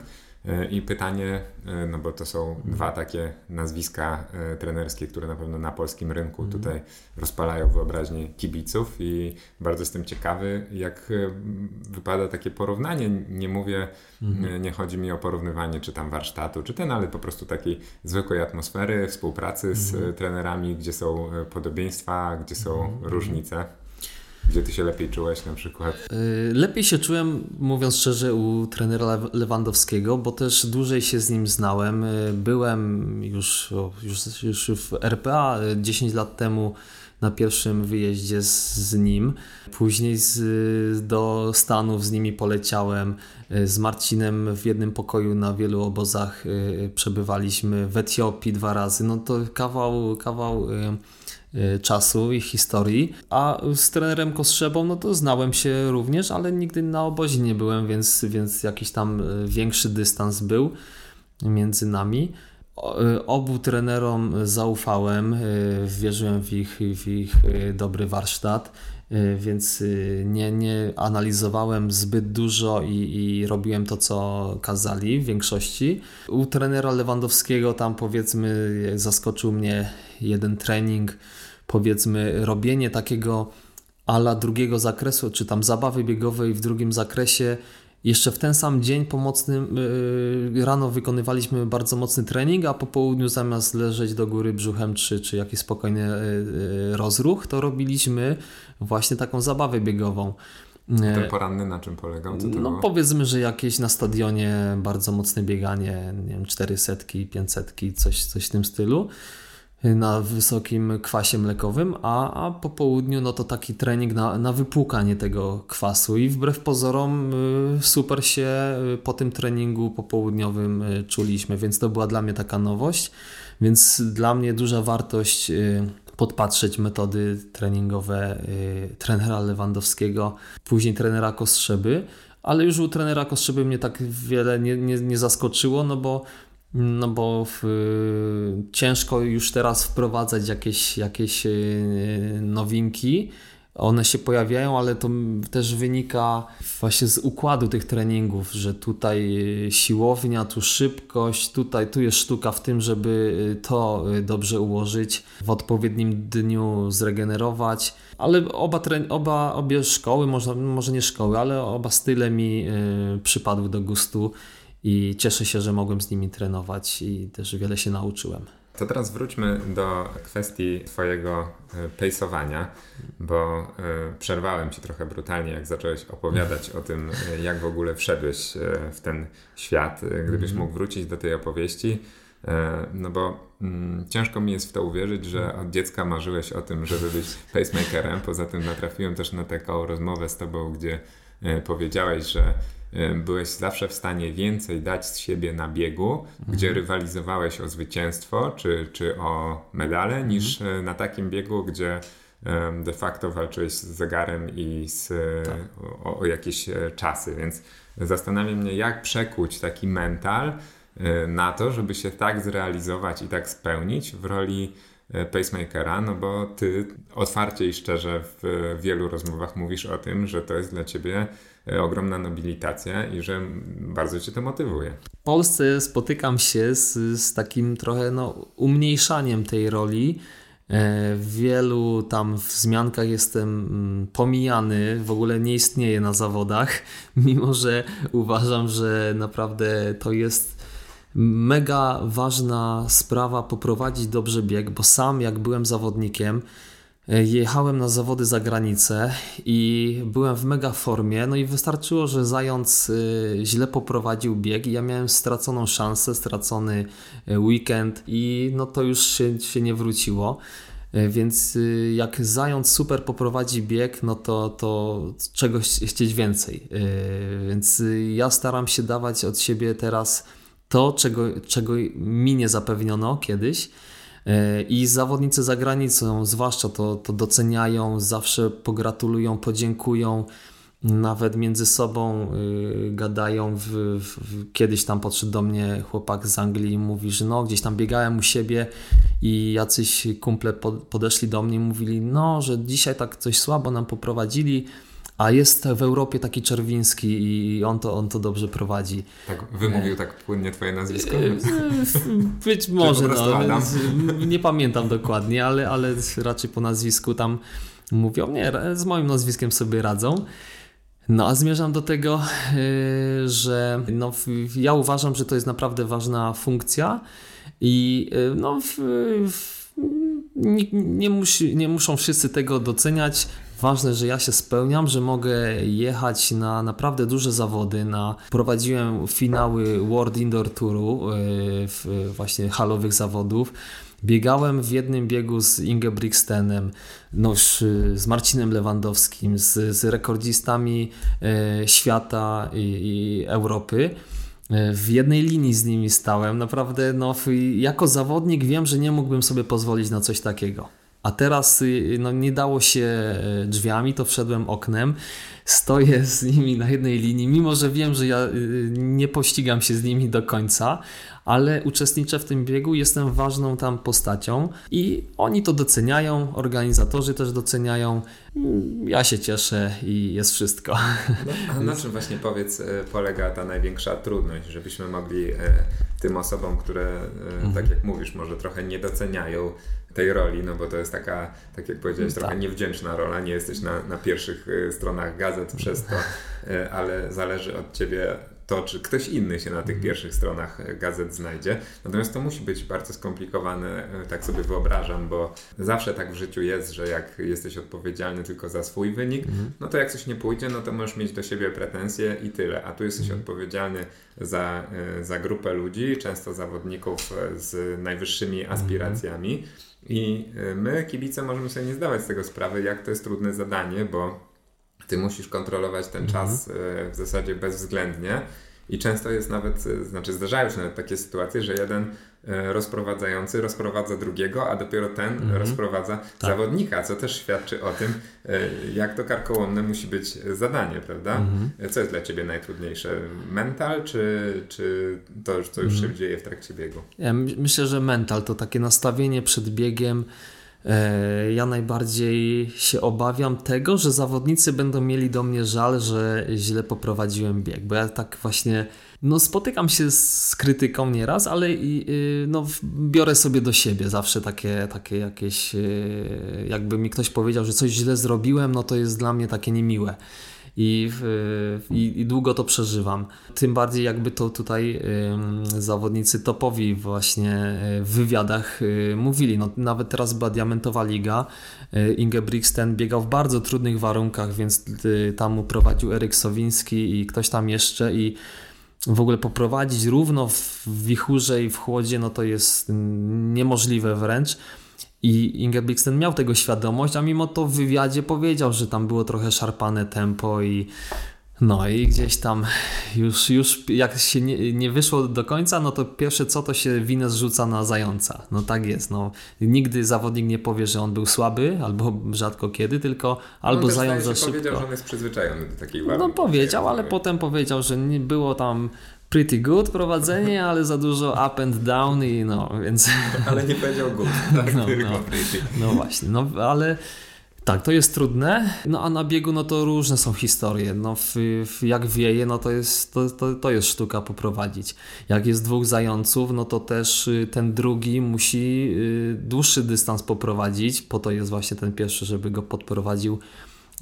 I pytanie, e, no bo to są dwa takie nazwiska e, trenerskie, które na pewno na polskim rynku mhm. tutaj rozpalają wyobraźnię kibiców i bardzo jestem ciekawy, jak e, wypada takie porównanie. Nie mówię, mhm. nie chodzi mi o porównywanie czy tam warsztatu, czy ten, ale po prostu takiej zwykłej atmosfery, współpracy z mhm. trenerami, gdzie są podobieństwa, gdzie są różnice. Gdzie ty się lepiej czułeś na przykład? Y, lepiej się czułem, mówiąc szczerze, u trenera Lewandowskiego, bo też dłużej się z nim znałem. Y, byłem już, już, już w RPA 10 y, lat temu na pierwszym wyjeździe z, z nim. Później z, do Stanów z nimi poleciałem. Z Marcinem w jednym pokoju na wielu obozach przebywaliśmy. W Etiopii dwa razy. No to kawał, kawał czasu i historii. A z trenerem Kostrzebą, no to znałem się również, ale nigdy na obozie nie byłem, więc, więc jakiś tam y, większy dystans był między nami. Y, obu trenerom zaufałem, wierzyłem w ich, w ich dobry warsztat, więc nie, nie analizowałem zbyt dużo i, i robiłem to, co kazali w większości. U trenera Lewandowskiego tam powiedzmy zaskoczył mnie jeden trening, powiedzmy robienie takiego ala drugiego zakresu, czy tam zabawy biegowej w drugim zakresie. Jeszcze w ten sam dzień pomocny yy, rano wykonywaliśmy bardzo mocny trening, a po południu zamiast leżeć do góry brzuchem czy, czy jakiś spokojny yy, rozruch, to robiliśmy właśnie taką zabawę biegową. Ten poranny na czym polegał? No było? powiedzmy, że jakieś na stadionie bardzo mocne bieganie, nie wiem, 400, 500, coś, coś w tym stylu na wysokim kwasie mlekowym, a, a po południu no to taki trening na, na wypłukanie tego kwasu. I wbrew pozorom y, super się y, po tym treningu popołudniowym y, czuliśmy, więc to była dla mnie taka nowość, więc dla mnie duża wartość podpatrzeć metody treningowe trenera Lewandowskiego, później trenera Kostrzeby, ale już u trenera Kostrzeby mnie tak wiele nie, nie, nie zaskoczyło, no bo no bo w, ciężko już teraz wprowadzać jakieś, jakieś e, nowinki. One się pojawiają, ale to też wynika właśnie z układu tych treningów, że tutaj e, siłownia, tu szybkość, tutaj tu jest sztuka w tym, żeby to dobrze ułożyć, w odpowiednim dniu zregenerować. Ale oba, oba obie szkoły, może, może nie szkoły, ale oba style mi przypadły do gustu i cieszę się, że mogłem z nimi trenować i też wiele się nauczyłem. To teraz wróćmy do kwestii Twojego e, pejsowania, bo e, przerwałem Ci trochę brutalnie, jak zacząłeś opowiadać o tym, e, jak w ogóle wszedłeś w ten świat. Gdybyś mhm. mógł wrócić do tej opowieści, no bo mm, ciężko mi jest w to uwierzyć, że od dziecka marzyłeś o tym, żeby być pacemakerem. Poza tym natrafiłem też na taką rozmowę z Tobą, gdzie powiedziałeś, że byłeś zawsze w stanie więcej dać z siebie na biegu, mhm. gdzie rywalizowałeś o zwycięstwo czy, czy o medale, mhm. niż e, na takim biegu, gdzie de facto walczyłeś z zegarem i z, tak. o, o, jakieś e, czasy. Więc zastanawia mnie, jak przekuć taki mental e, na to, żeby się tak zrealizować i tak spełnić w roli pacemakera, no bo ty otwarcie i szczerze w wielu rozmowach mówisz o tym, że to jest dla ciebie E, ogromna nobilitacja i że bardzo Cię to motywuje. W Polsce spotykam się z, z takim trochę no, umniejszaniem tej roli. W wielu tam wzmiankach jestem mm, pomijany, w ogóle nie istnieje na zawodach, *laughs* mimo że uważam, że naprawdę to jest mega ważna sprawa poprowadzić dobrze bieg, bo sam jak byłem zawodnikiem, e, jechałem na zawody za granicę i byłem w mega formie, no i wystarczyło, że zając e, źle poprowadził bieg i ja miałem straconą szansę, stracony e, weekend i no to już się, się nie wróciło. Więc jak zając super poprowadzi bieg, no to, to czegoś chcieć więcej. Więc ja staram się dawać od siebie teraz to, czego, czego mi nie zapewniono kiedyś. E, I zawodnicy za granicą zwłaszcza to, to doceniają, zawsze pogratulują, podziękują, nawet między sobą y, gadają. W, w, kiedyś tam podszedł do mnie chłopak z Anglii i mówi, że no gdzieś tam biegałem u siebie i jacyś kumple podeszli do mnie i mówili, no, że dzisiaj tak coś słabo nam poprowadzili a jest w Europie taki Czerwiński i on to, on to dobrze prowadzi. Tak, wymówił tak płynnie twoje nazwisko? E, *laughs* być może, no, nie pamiętam dokładnie, ale, ale raczej po nazwisku tam mówią, nie, z moim nazwiskiem sobie radzą. No a zmierzam do tego, e, że no, ja uważam, że to jest naprawdę ważna funkcja i e, no, w, w, nie, nie, musi, nie muszą wszyscy tego doceniać. Ważne, że ja się spełniam, że mogę jechać na naprawdę duże zawody. Na, prowadziłem finały World Indoor Touru, yy, właśnie halowych zawodów. Biegałem w jednym biegu z Ingebrigtsenem, no, z Marcinem Lewandowskim, z, z rekordzistami yy, świata i, i Europy yy, w jednej linii z nimi stałem. Naprawdę, no, jako zawodnik wiem, że nie mógłbym sobie pozwolić na coś takiego. A teraz y, no, nie dało się e, drzwiami, to wszedłem oknem. Stoję z nimi na jednej linii, mimo że wiem, że ja y, nie pościgam się z nimi do końca, ale uczestniczę w tym biegu, jestem ważną tam postacią i oni to doceniają, organizatorzy też doceniają. Ja się cieszę i jest wszystko. No, a na *laughs* czym właśnie powiedz e, polega ta największa trudność, żebyśmy mogli e, tym osobom, które mhm. tak jak mówisz, może trochę nie doceniają tej roli, no bo to jest taka, tak jak powiedziałeś, trochę tak. niewdzięczna rola, nie jesteś na, na pierwszych y, stronach gazet przez to, y, *laughs* ale zależy od ciebie to, czy ktoś inny się na tych mhm. pierwszych stronach gazet znajdzie. Natomiast to musi być bardzo skomplikowane, y, tak sobie wyobrażam, bo zawsze tak w życiu jest, że jak jesteś odpowiedzialny tylko za swój wynik, mhm. no to jak coś nie pójdzie, no to możesz mieć do siebie pretensje i tyle. A tu jesteś mhm. odpowiedzialny za, za grupę ludzi, często zawodników z najwyższymi aspiracjami. I my, kibice, możemy sobie nie zdawać z tego sprawy, jak to jest trudne zadanie, bo ty musisz kontrolować ten mhm. czas y, w zasadzie bezwzględnie. I często jest nawet, y, znaczy zdarzają się nawet takie sytuacje, że jeden E, rozprowadzający rozprowadza drugiego, a dopiero ten mhm. rozprowadza tak. zawodnika, co też świadczy o tym, e, jak to karkołomne musi być zadanie, prawda? Mhm. E, co jest dla Ciebie najtrudniejsze? Mental, czy, czy to, co już mhm. się dzieje w trakcie biegu? Ja myślę, że mental to takie nastawienie przed biegiem. Ja najbardziej się obawiam tego, że zawodnicy będą mieli do mnie żal, że źle poprowadziłem bieg, bo ja tak właśnie no spotykam się z krytyką nieraz, ale y, no, biorę sobie do siebie zawsze takie, takie jakieś, y, jakby mi ktoś powiedział, że coś źle zrobiłem, no to jest dla mnie takie niemiłe. I, i, i, długo to przeżywam. Tym bardziej jakby to tutaj y, zawodnicy topowi właśnie w wywiadach y, mówili. No, nawet teraz była Diamentowa Liga. Y, Inge Brixten biegał w bardzo trudnych warunkach, więc tam mu prowadził Eryk Sowiński i ktoś tam jeszcze i w ogóle poprowadzić równo w wichurze i w chłodzie, no to jest niemożliwe wręcz. I Ingebrigtsen miał tego świadomość, a mimo to w wywiadzie powiedział, że tam było trochę szarpane tempo i no i gdzieś tam już, już jak się nie, nie, wyszło do końca, no to pierwsze co to się winę zrzuca na zająca. No tak jest. No. Nigdy zawodnik nie powie, że on był słaby, albo rzadko kiedy, tylko albo no, zając za szybko. powiedział, że on jest przyzwyczajony do takiej warunków. No powiedział, ale potem powiedział, że nie było tam pretty good prowadzenie, ale za dużo up and down i no, więc... Ale nie powiedział good, *laughs* tak? No, no, no właśnie, no ale Tak, to jest trudne, no a na biegu no to różne są historie. No w, w, jak wieje, no to jest, to, to, to jest sztuka poprowadzić. Jak jest dwóch zająców, no to też y, ten drugi musi y, dłuższy dystans poprowadzić, po to jest właśnie ten pierwszy, żeby go podprowadził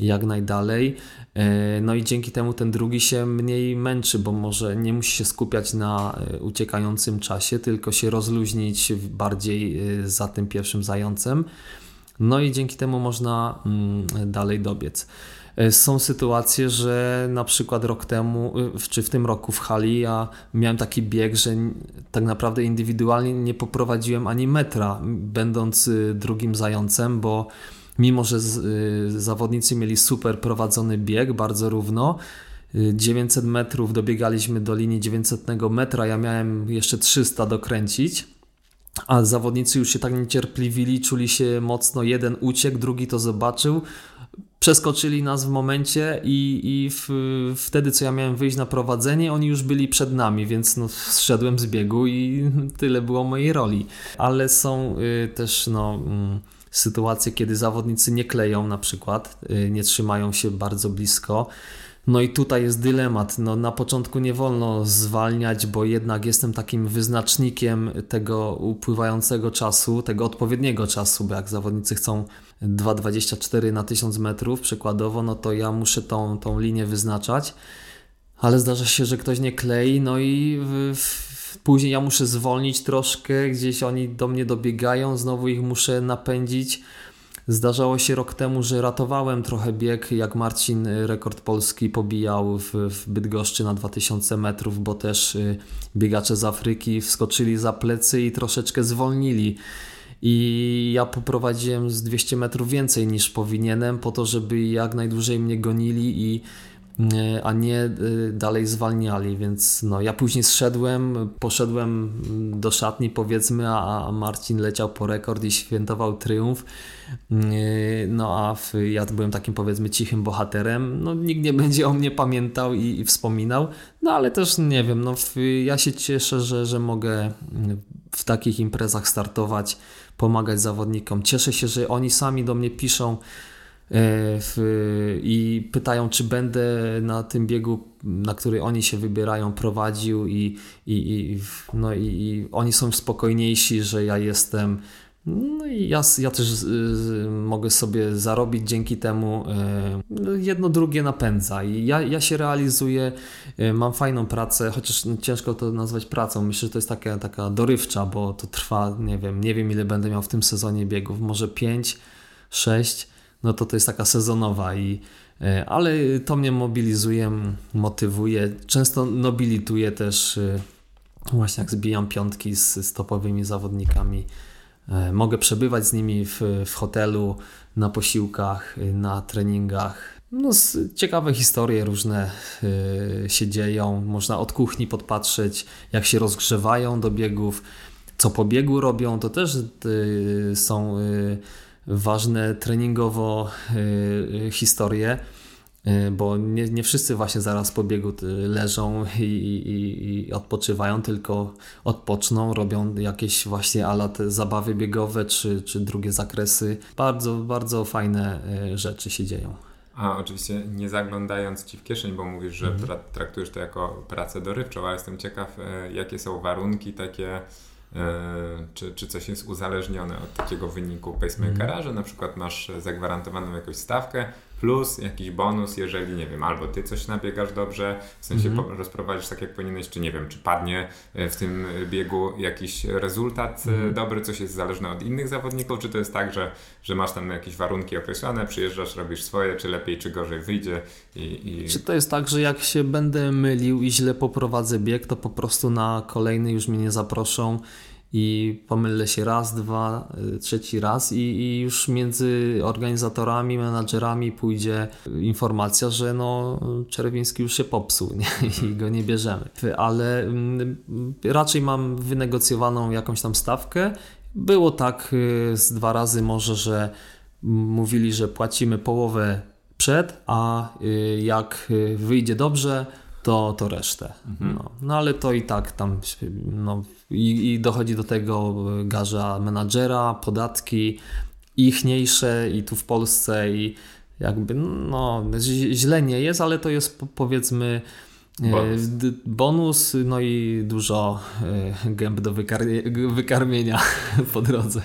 jak najdalej. E, no i dzięki temu ten drugi się mniej męczy, bo może nie musi się skupiać na e, uciekającym czasie, tylko się rozluźnić bardziej e, za tym pierwszym zającem. No i dzięki temu można mm, dalej dobiec. Są sytuacje, że na przykład rok temu, czy w tym roku w hali, ja miałem taki bieg, że tak naprawdę indywidualnie nie poprowadziłem ani metra, będąc drugim zającem, bo mimo że z, y, zawodnicy mieli super prowadzony bieg, bardzo równo. 900 y, metrów dobiegaliśmy do linii 900 metra, ja miałem jeszcze 300 dokręcić, a zawodnicy już się tak niecierpliwili, czuli się mocno, jeden uciekł, drugi to zobaczył, przeskoczyli nas w momencie i, i w, wtedy, co ja miałem wyjść na prowadzenie, oni już byli przed nami, więc no, zszedłem z biegu i tyle było mojej roli. Ale są y, też no... Y, sytuacje, kiedy zawodnicy nie kleją na przykład, y, nie trzymają się bardzo blisko. No i tutaj jest dylemat. No, na początku nie wolno zwalniać, bo jednak jestem takim wyznacznikiem tego upływającego czasu, tego odpowiedniego czasu, bo jak zawodnicy chcą 2,24 na 1000 metrów przykładowo, no to ja muszę tą, tą linię wyznaczać. Ale zdarza się, że ktoś nie klei, no i w, w Później ja muszę zwolnić troszkę, gdzieś oni do mnie dobiegają, znowu ich muszę napędzić. Zdarzało się rok temu, że ratowałem trochę bieg, jak Marcin y, rekord polski pobijał w, w Bydgoszczy na 2000 metrów, bo też y, biegacze z Afryki wskoczyli za plecy i troszeczkę zwolnili. I ja poprowadziłem z 200 metrów więcej niż powinienem, po to, żeby jak najdłużej mnie gonili i a nie y, dalej zwalniali, więc no, ja później zszedłem, poszedłem do szatni powiedzmy, a Marcin leciał po rekord i świętował triumf. Y, no a ja byłem takim powiedzmy cichym bohaterem. No, nikt nie będzie o mnie pamiętał i, i wspominał, no ale też nie wiem, no, ja się cieszę, że, że mogę w takich imprezach startować, pomagać zawodnikom. Cieszę się, że oni sami do mnie piszą w, i pytają, czy będę na tym biegu, na który oni się wybierają, prowadził i, i, i, no i, i oni są spokojniejsi, że ja jestem. No i ja, ja też mogę sobie zarobić dzięki temu. Y, jedno drugie napędza i ja, ja się realizuję, y, mam fajną pracę, chociaż ciężko to nazwać pracą. Myślę, że to jest taka, taka dorywcza, bo to trwa, nie wiem, nie wiem ile będę miał w tym sezonie biegów, może 5, 6 no to to jest taka sezonowa i e, ale to mnie mobilizuje, motywuje, często nobilituje też e, właśnie jak zbijam piątki z, z topowymi zawodnikami. E, mogę przebywać z nimi w, w hotelu, na posiłkach, na treningach. No, ciekawe historie różne się dzieją. Można od kuchni podpatrzeć, jak się rozgrzewają do biegów, co po biegu robią. To też są ważne treningowo y, y, historie, y, bo nie, nie wszyscy właśnie zaraz po biegu leżą i, i, i odpoczywają, tylko odpoczną, robią jakieś właśnie alat zabawy biegowe czy, czy drugie zakresy. Bardzo, bardzo fajne rzeczy się dzieją. A oczywiście nie zaglądając Ci w kieszeń, bo mówisz, że mhm. traktujesz to jako pracę dorywczą, a jestem ciekaw, jakie są warunki takie czy, czy coś jest uzależnione od takiego wyniku pacemakera, mm. że na przykład masz zagwarantowaną jakąś stawkę plus jakiś bonus, jeżeli nie wiem, albo ty coś nabiegasz dobrze, w sensie mm. rozprowadzisz tak jak powinieneś, czy nie wiem, czy padnie e, w tym biegu jakiś rezultat mm. dobry, coś jest zależne od innych zawodników, czy to jest tak, że, że masz tam jakieś warunki określone, przyjeżdżasz, robisz swoje, czy lepiej, czy gorzej wyjdzie i, i... Czy to jest tak, że jak się będę mylił i źle poprowadzę bieg, to po prostu na kolejny już mnie nie zaproszą i pomylę się raz, dwa, y, trzeci raz i, i, już między organizatorami, menadżerami pójdzie informacja, że no Czerwiński już się popsuł *laughs* nie? i go nie bierzemy. Ale mm, raczej mam wynegocjowaną jakąś tam stawkę. Było tak y, z dwa razy może, że mówili, że płacimy połowę przed, a y, jak wyjdzie dobrze, to, to resztę. Mhm. No, no ale to i tak tam no, i, i dochodzi do tego garza menadżera, podatki ichniejsze i tu w Polsce i jakby no źle nie jest, ale to jest powiedzmy bonus, bonus no i dużo gęb do wykar wykarmienia *laughs* po drodze.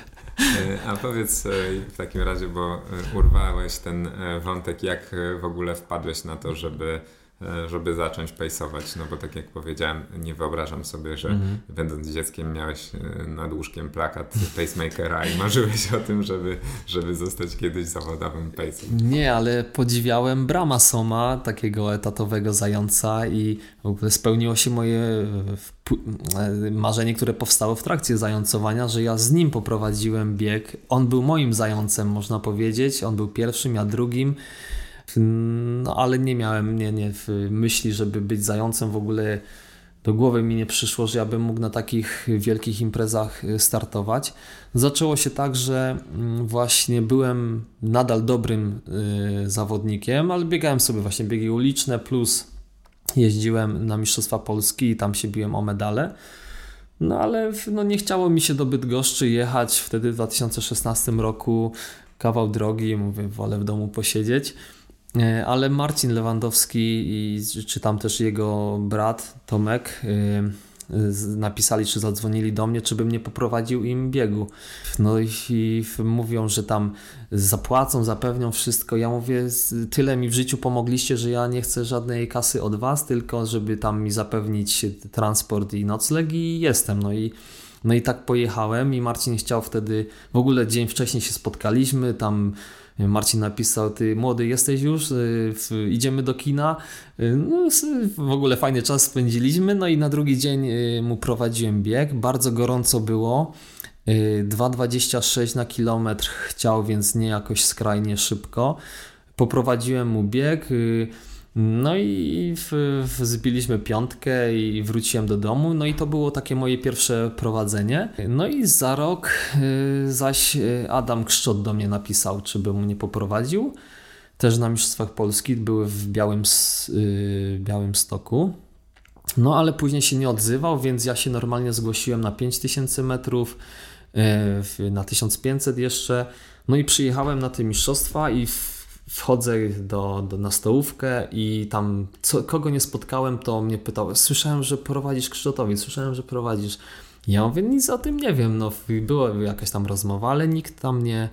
A powiedz w takim razie, bo urwałeś ten wątek, jak w ogóle wpadłeś na to, żeby E, żeby zacząć pejsować, no bo tak jak powiedziałem, nie wyobrażam sobie, że -hmm. będąc dzieckiem miałeś e, nad łóżkiem plakat pacemakera i marzyłeś o tym, żeby, żeby zostać kiedyś zawodowym pace'em. Nie, ale podziwiałem Brama Soma, takiego etatowego zająca i w ogóle spełniło się moje e, marzenie, które powstało w trakcie zającowania, że ja z nim poprowadziłem bieg. On był moim zającem, można powiedzieć. On był pierwszym, ja drugim. No ale nie miałem nie, nie, w myśli, żeby być zającem w ogóle. Do głowy mi nie przyszło, że ja bym mógł na takich wielkich imprezach y, startować. Zaczęło się tak, że mm, właśnie byłem nadal dobrym y, zawodnikiem, ale biegałem sobie właśnie biegi uliczne, plus jeździłem na Mistrzostwa Polski i tam się biłem o medale. No ale no, nie chciało mi się do Bydgoszczy jechać wtedy w 2016 roku kawał drogi, mówię, wolę w domu posiedzieć. E, ale Marcin Lewandowski i czy tam też jego brat Tomek e, napisali, czy zadzwonili do mnie, czy bym nie poprowadził im biegu. No i, i mówią, że tam zapłacą, zapewnią wszystko. Ja mówię, tyle mi w życiu pomogliście, że ja nie chcę żadnej kasy od was, tylko żeby tam mi zapewnić transport i nocleg i jestem. No i no i tak pojechałem i Marcin chciał wtedy, w ogóle dzień wcześniej się spotkaliśmy, tam Marcin napisał, ty młody jesteś już, y, idziemy do kina. Y, no, w ogóle fajny czas spędziliśmy, no i na drugi dzień y, mu prowadziłem bieg, bardzo gorąco było. 2,26 na kilometr chciał, więc nie jakoś skrajnie szybko. Poprowadziłem mu bieg. No i w, w, zbiliśmy piątkę i wróciłem do domu. No i to było takie moje pierwsze prowadzenie. No i za rok y, zaś y, Adam Kszczot do mnie napisał, czy bym mnie poprowadził. Też na Mistrzostwach Polski były w Białym, y, Białym Stoku. No ale później się nie odzywał, więc ja się normalnie zgłosiłem na 5000 metrów, na 1500 jeszcze. No i przyjechałem na te mistrzostwa i w wchodzę do, do, na stołówkę i tam co, kogo nie spotkałem, to mnie pytał, słyszałem, że prowadzisz Krzysztofowi, słyszałem, że prowadzisz. Ja mówię, nic o tym nie wiem, no była jakaś tam rozmowa, ale nikt tam nie,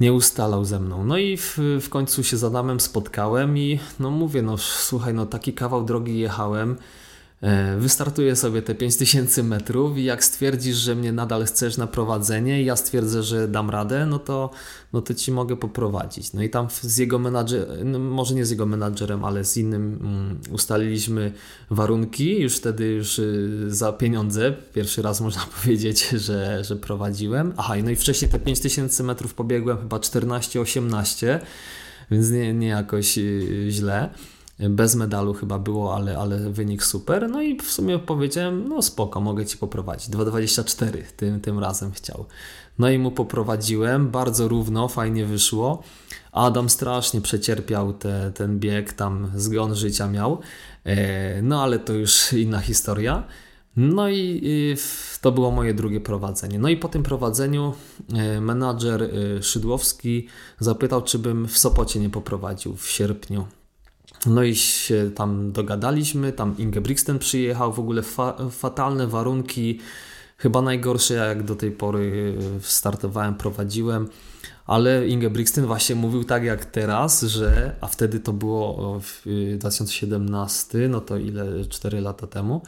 nie ustalał ze mną. No i w, w końcu się z Adamem spotkałem i no mówię, no słuchaj, no taki kawał drogi jechałem, wystartuję sobie te 5000 metrów i jak stwierdzisz, że mnie nadal chcesz na prowadzenie i ja stwierdzę, że dam radę, no to, no to ci mogę poprowadzić. No i tam z jego menadżerem, no może nie z jego menadżerem, ale z innym um, ustaliliśmy warunki, już wtedy już y, za pieniądze, pierwszy raz *laughs* można powiedzieć, że, że prowadziłem. Aha, no i wcześniej te 5000 metrów pobiegłem chyba 14-18, więc nie, nie jakoś y, źle bez medalu chyba było, ale, ale wynik super. No i w sumie powiedziałem, no spoko, mogę Ci poprowadzić. 2,24 tym, tym razem chciał. No i mu poprowadziłem, bardzo równo, fajnie wyszło. Adam strasznie przecierpiał te, ten bieg, tam zgon życia miał. E, no ale to już inna historia. No i to było moje drugie prowadzenie. No i po tym prowadzeniu e, menadżer e, Szydłowski zapytał, czy bym w Sopocie nie poprowadził w sierpniu. No i się tam dogadaliśmy, tam Inge Brixten przyjechał, w ogóle fa fatalne warunki, chyba najgorsze jak do tej pory e, startowałem, prowadziłem, ale Inge Brixten właśnie mówił tak jak teraz, że, a wtedy to było w 2017, no to ile, 4 lata temu,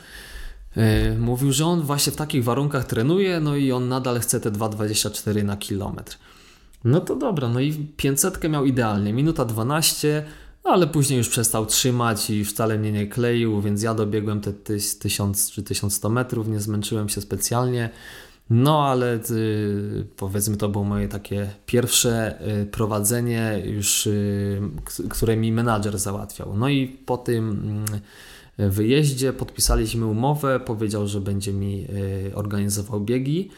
e, mówił, że on właśnie w takich warunkach trenuje, no i on nadal chce te 2,24 na kilometr. No to dobra, no i 500 miał idealnie, minuta 12, no, ale później już przestał trzymać i wcale mnie nie kleił, więc ja dobiegłem te 1000 czy 1100 metrów, nie zmęczyłem się specjalnie. No, ale y, powiedzmy, to było moje takie pierwsze y, prowadzenie, już, y, które mi menadżer załatwiał. No i po tym mm, wyjeździe podpisaliśmy umowę, powiedział, że będzie mi organizował biegi.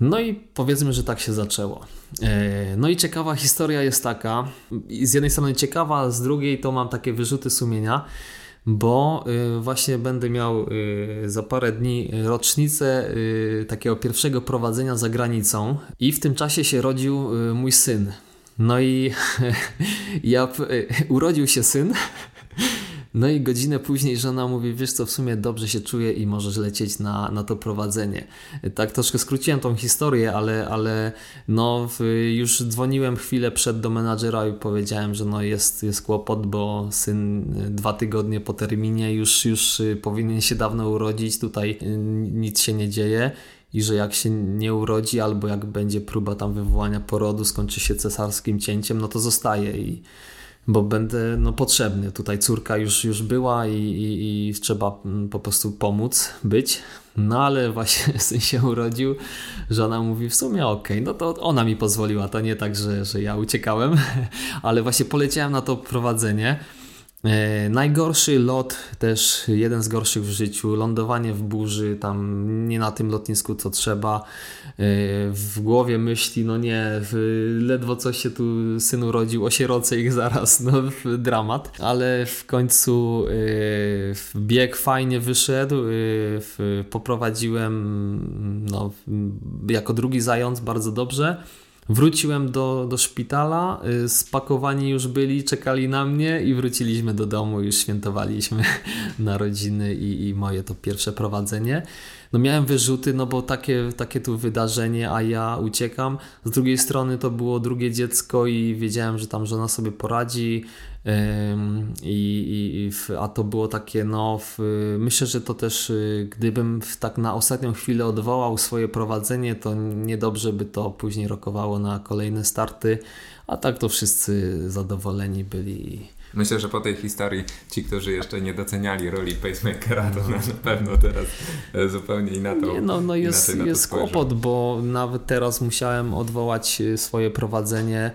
No i powiedzmy, że tak się zaczęło. E, no i ciekawa historia jest taka, z jednej strony ciekawa, z drugiej to mam takie wyrzuty sumienia, bo y, właśnie będę miał y, za parę dni rocznicę y, takiego pierwszego prowadzenia za granicą i w tym czasie się rodził mój syn. No i *laughs* ja urodził się syn no i godzinę później żona mówi, wiesz co, w sumie dobrze się czuję i możesz lecieć na, na to prowadzenie. Tak troszkę skróciłem tą historię, ale, ale no, już dzwoniłem chwilę przed do menadżera i powiedziałem, że no jest, jest kłopot, bo syn dwa tygodnie po terminie już, już powinien się dawno urodzić, tutaj nic się nie dzieje i że jak się nie urodzi albo jak będzie próba tam wywołania porodu, skończy się cesarskim cięciem, no to zostaje i bo będę no, potrzebny. Tutaj córka już, już była i, i, i trzeba mm, po prostu pomóc być. No ale właśnie *laughs* syn się urodził, żona mówi w sumie okej, okay, no to ona mi pozwoliła, to nie tak, że, że ja uciekałem, *laughs* ale właśnie poleciałem na to prowadzenie. E, najgorszy lot, też jeden z gorszych w życiu, lądowanie w burzy, tam nie na tym lotnisku co trzeba. E, w głowie myśli, no nie, ledwo coś się tu syn urodził, osierocę ich zaraz, no dramat. Ale w końcu e, bieg fajnie wyszedł, poprowadziłem no, jako drugi zając bardzo dobrze. Wróciłem do, do szpitala, y, spakowani już byli, czekali na mnie i wróciliśmy do domu, już świętowaliśmy *laughs* narodziny i, i moje to pierwsze prowadzenie. No miałem wyrzuty, no bo takie, takie tu wydarzenie, a ja uciekam. Z drugiej strony to było drugie dziecko i wiedziałem, że tam żona sobie poradzi, i, i, a to było takie, no, w, myślę, że to też, y, gdybym tak na ostatnią chwilę odwołał swoje prowadzenie, to niedobrze by to później rokowało na kolejne starty, a tak to wszyscy zadowoleni byli Myślę, że po tej historii ci, którzy jeszcze nie doceniali roli pacemakera, to na pewno teraz e, zupełnie inaczej. Nie, no, no jest, jest kłopot, bo nawet teraz musiałem odwołać e, swoje prowadzenie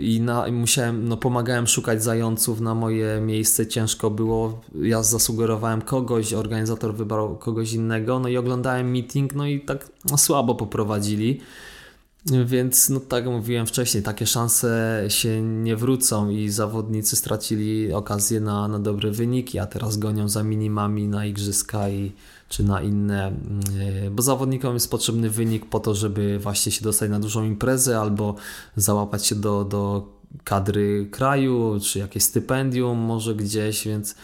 i, na, i musiałem, no pomagałem szukać zająców na moje miejsce. Ciężko było. Ja zasugerowałem kogoś, organizator wybrał kogoś innego, no i oglądałem meeting, no i tak no, słabo poprowadzili. Więc, no tak jak mówiłem wcześniej, takie szanse się nie wrócą i zawodnicy stracili okazję na, na dobre wyniki, a teraz gonią za minimami na igrzyska i, czy na inne, mm, bo zawodnikom jest potrzebny wynik po to, żeby właśnie się dostać na dużą imprezę albo załapać się do, do kadry kraju, czy jakieś stypendium może gdzieś, więc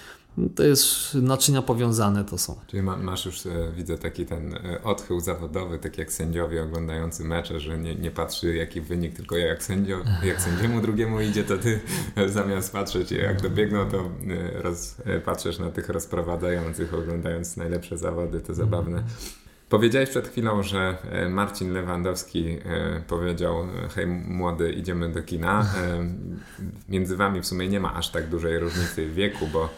to jest naczynia powiązane to są. Czyli ma, masz już, e, widzę taki ten e, odchył zawodowy, tak jak sędziowie oglądający mecze, że nie, nie patrzy jaki wynik, tylko jak, sędzio, jak sędziemu drugiemu idzie, to ty zamiast patrzeć jak dobiegną, to e, roz, patrzysz na tych rozprowadzających, oglądając najlepsze zawody, to zabawne. Powiedziałeś przed chwilą, że Marcin Lewandowski powiedział: Hej, młody, idziemy do kina. Między wami w sumie nie ma aż tak dużej różnicy wieku, bo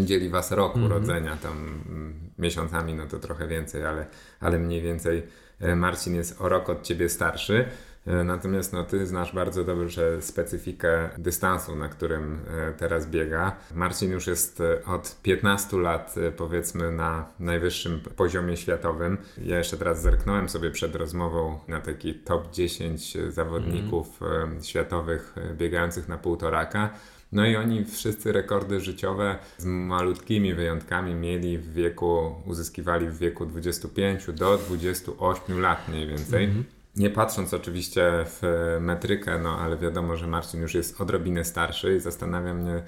dzieli was rok mm -hmm. urodzenia, tam mm, miesiącami no to trochę więcej, ale, ale mniej więcej e, Marcin jest o rok od ciebie starszy. E, natomiast no, ty znasz bardzo dobrze specyfikę dystansu, na którym e, teraz biega. Marcin już jest od 15 lat, powiedzmy, na najwyższym poziomie światowym. Ja jeszcze teraz zerknąłem sobie przed rozmową na taki top 10 zawodników mm. światowych biegających na półtoraka. No i oni wszyscy rekordy życiowe z malutkimi wyjątkami mieli w wieku, uzyskiwali w wieku 25 do 28 lat mniej więcej. Mm -hmm. Nie patrząc oczywiście w metrykę, no ale wiadomo, że Marcin już jest odrobinę starszy i zastanawia mnie,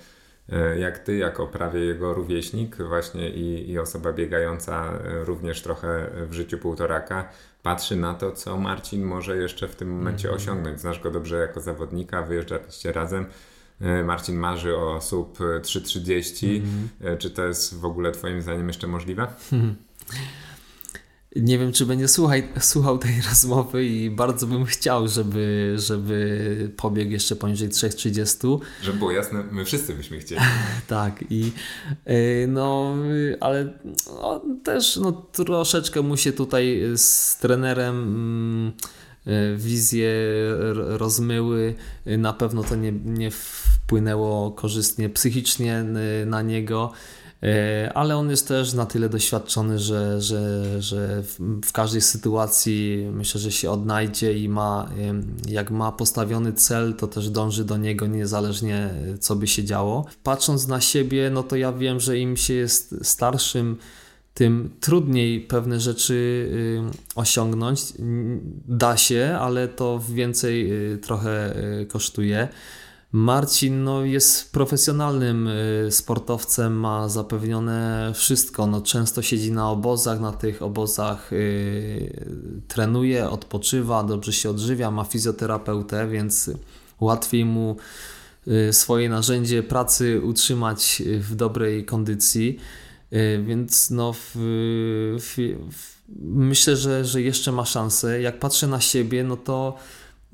e, jak ty, jako prawie jego rówieśnik, właśnie i, i osoba biegająca e, również trochę w życiu półtoraka, patrzy na to, co Marcin może jeszcze w tym momencie -hmm. osiągnąć. Znasz go dobrze jako zawodnika, wyjeżdżaliście razem. E, Marcin marzy o sub 3.30. Mm-hmm. Czy to jest w ogóle Twoim zdaniem jeszcze możliwe? *laughs* Nie wiem, czy będzie słuchaj, słuchał tej *laughs* rozmowy i bardzo bym chciał, żeby, żeby pobiegł jeszcze poniżej 3.30. Żeby było jasne, my wszyscy byśmy chcieli. *laughs* tak, i e, no, ale no, też no, troszeczkę mu się tutaj z trenerem. Mm, wizje rozmyły. E, na pewno to nie, nie wpłynęło korzystnie psychicznie e, na niego. E, ale on jest też na tyle doświadczony, że, że, że w każdej sytuacji myślę, że się odnajdzie i ma, jak ma postawiony cel, to też dąży do niego niezależnie co by się działo. Patrząc na siebie, no to ja wiem, że im się jest starszym, tym trudniej pewne rzeczy y, osiągnąć. Da się, ale to więcej y, trochę y, kosztuje. Marcin no, jest profesjonalnym sportowcem, ma zapewnione wszystko. No, często siedzi na obozach, na tych obozach trenuje, odpoczywa, dobrze się odżywia, ma fizjoterapeutę, więc łatwiej mu swoje narzędzie pracy utrzymać w dobrej kondycji. Y, więc no, w, w, w, myślę, że, że jeszcze ma szansę. Jak patrzę na siebie, no to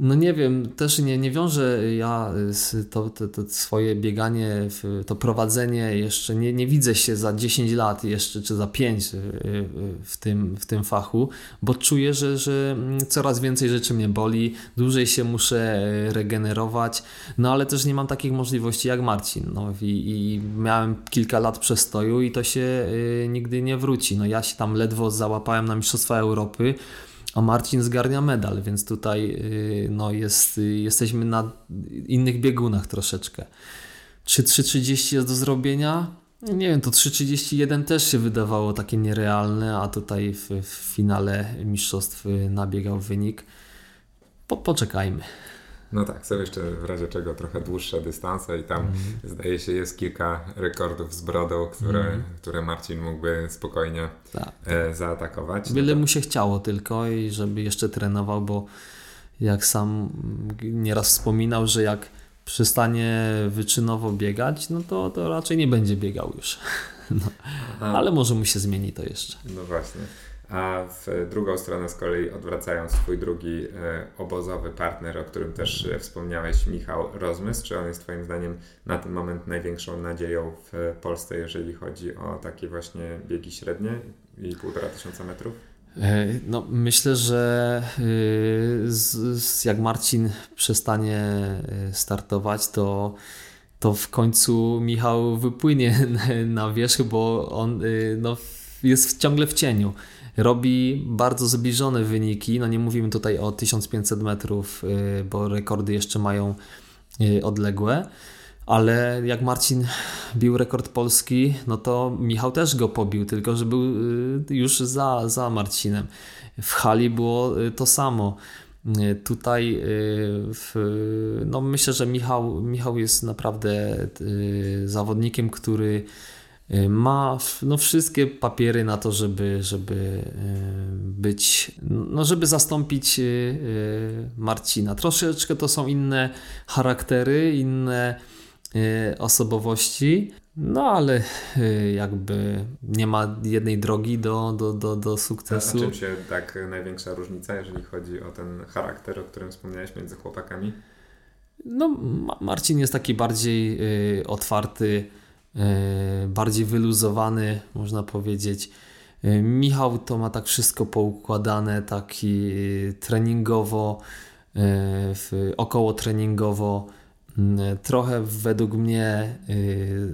no nie wiem, też nie, nie wiążę ja to, to, to, swoje bieganie, to prowadzenie jeszcze, nie, nie widzę się za 10 lat jeszcze, czy za 5 y, y, w tym, w tym fachu, bo czuję, że, że coraz więcej rzeczy mnie boli, dłużej się muszę y, regenerować, no ale też nie mam takich możliwości jak Marcin, no i, i miałem kilka lat przestoju i to się nigdy nie wróci, no ja się tam ledwo załapałem na Mistrzostwa Europy, a Marcin zgarnia medal, więc tutaj y, no, jest, y, jesteśmy na innych biegunach troszeczkę. Czy 3.30 jest do zrobienia? Nie wiem, to 3.31 też się wydawało takie nierealne, a tutaj w, w finale mistrzostw nabiegał wynik. Po, poczekajmy. No tak, są jeszcze w razie czego trochę dłuższe dystanse i tam mm. zdaje się jest kilka rekordów z brodą, które, mm. które Marcin mógłby spokojnie tak. e, zaatakować. Byle no to... mu się chciało tylko i żeby jeszcze trenował, bo jak sam nieraz wspominał, że jak przestanie wyczynowo biegać, no to, to raczej nie będzie biegał już. *laughs* No. Ale może mu się zmieni to jeszcze. No właśnie a w drugą stronę z kolei odwracając twój drugi e, obozowy partner, o którym też e, wspomniałeś, Michał Rozmysł, czy on jest twoim zdaniem na ten moment największą nadzieją w Polsce, jeżeli chodzi o takie właśnie biegi średnie i półtora tysiąca metrów? E, no, myślę, że z, z, jak Marcin przestanie startować, to, to w końcu Michał wypłynie *laughs* na wierzch, bo on no, jest ciągle w cieniu robi bardzo zbliżone wyniki. No nie mówimy tutaj o 1500 metrów, y, bo rekordy jeszcze mają y, odległe. Ale jak Marcin bił rekord polski, no to Michał też go pobił, tylko że był y, już za, za Marcinem. W hali było to samo. Tutaj w, no myślę, że Michał, Michał jest naprawdę zawodnikiem, który ma no, wszystkie papiery na to, żeby, żeby y, być, no, żeby zastąpić y, Marcina. Troszeczkę to są inne charaktery, inne osobowości, no ale jakby nie ma jednej drogi do, do, do, do sukcesu. A czym się tak największa różnica, jeżeli chodzi o ten charakter, o którym wspomniałeś między chłopakami? No, Marcin jest taki bardziej otwarty, bardziej wyluzowany, można powiedzieć. E, Michał to ma tak wszystko poukładane, taki treningowo, e, około treningowo. Mm, trochę według mnie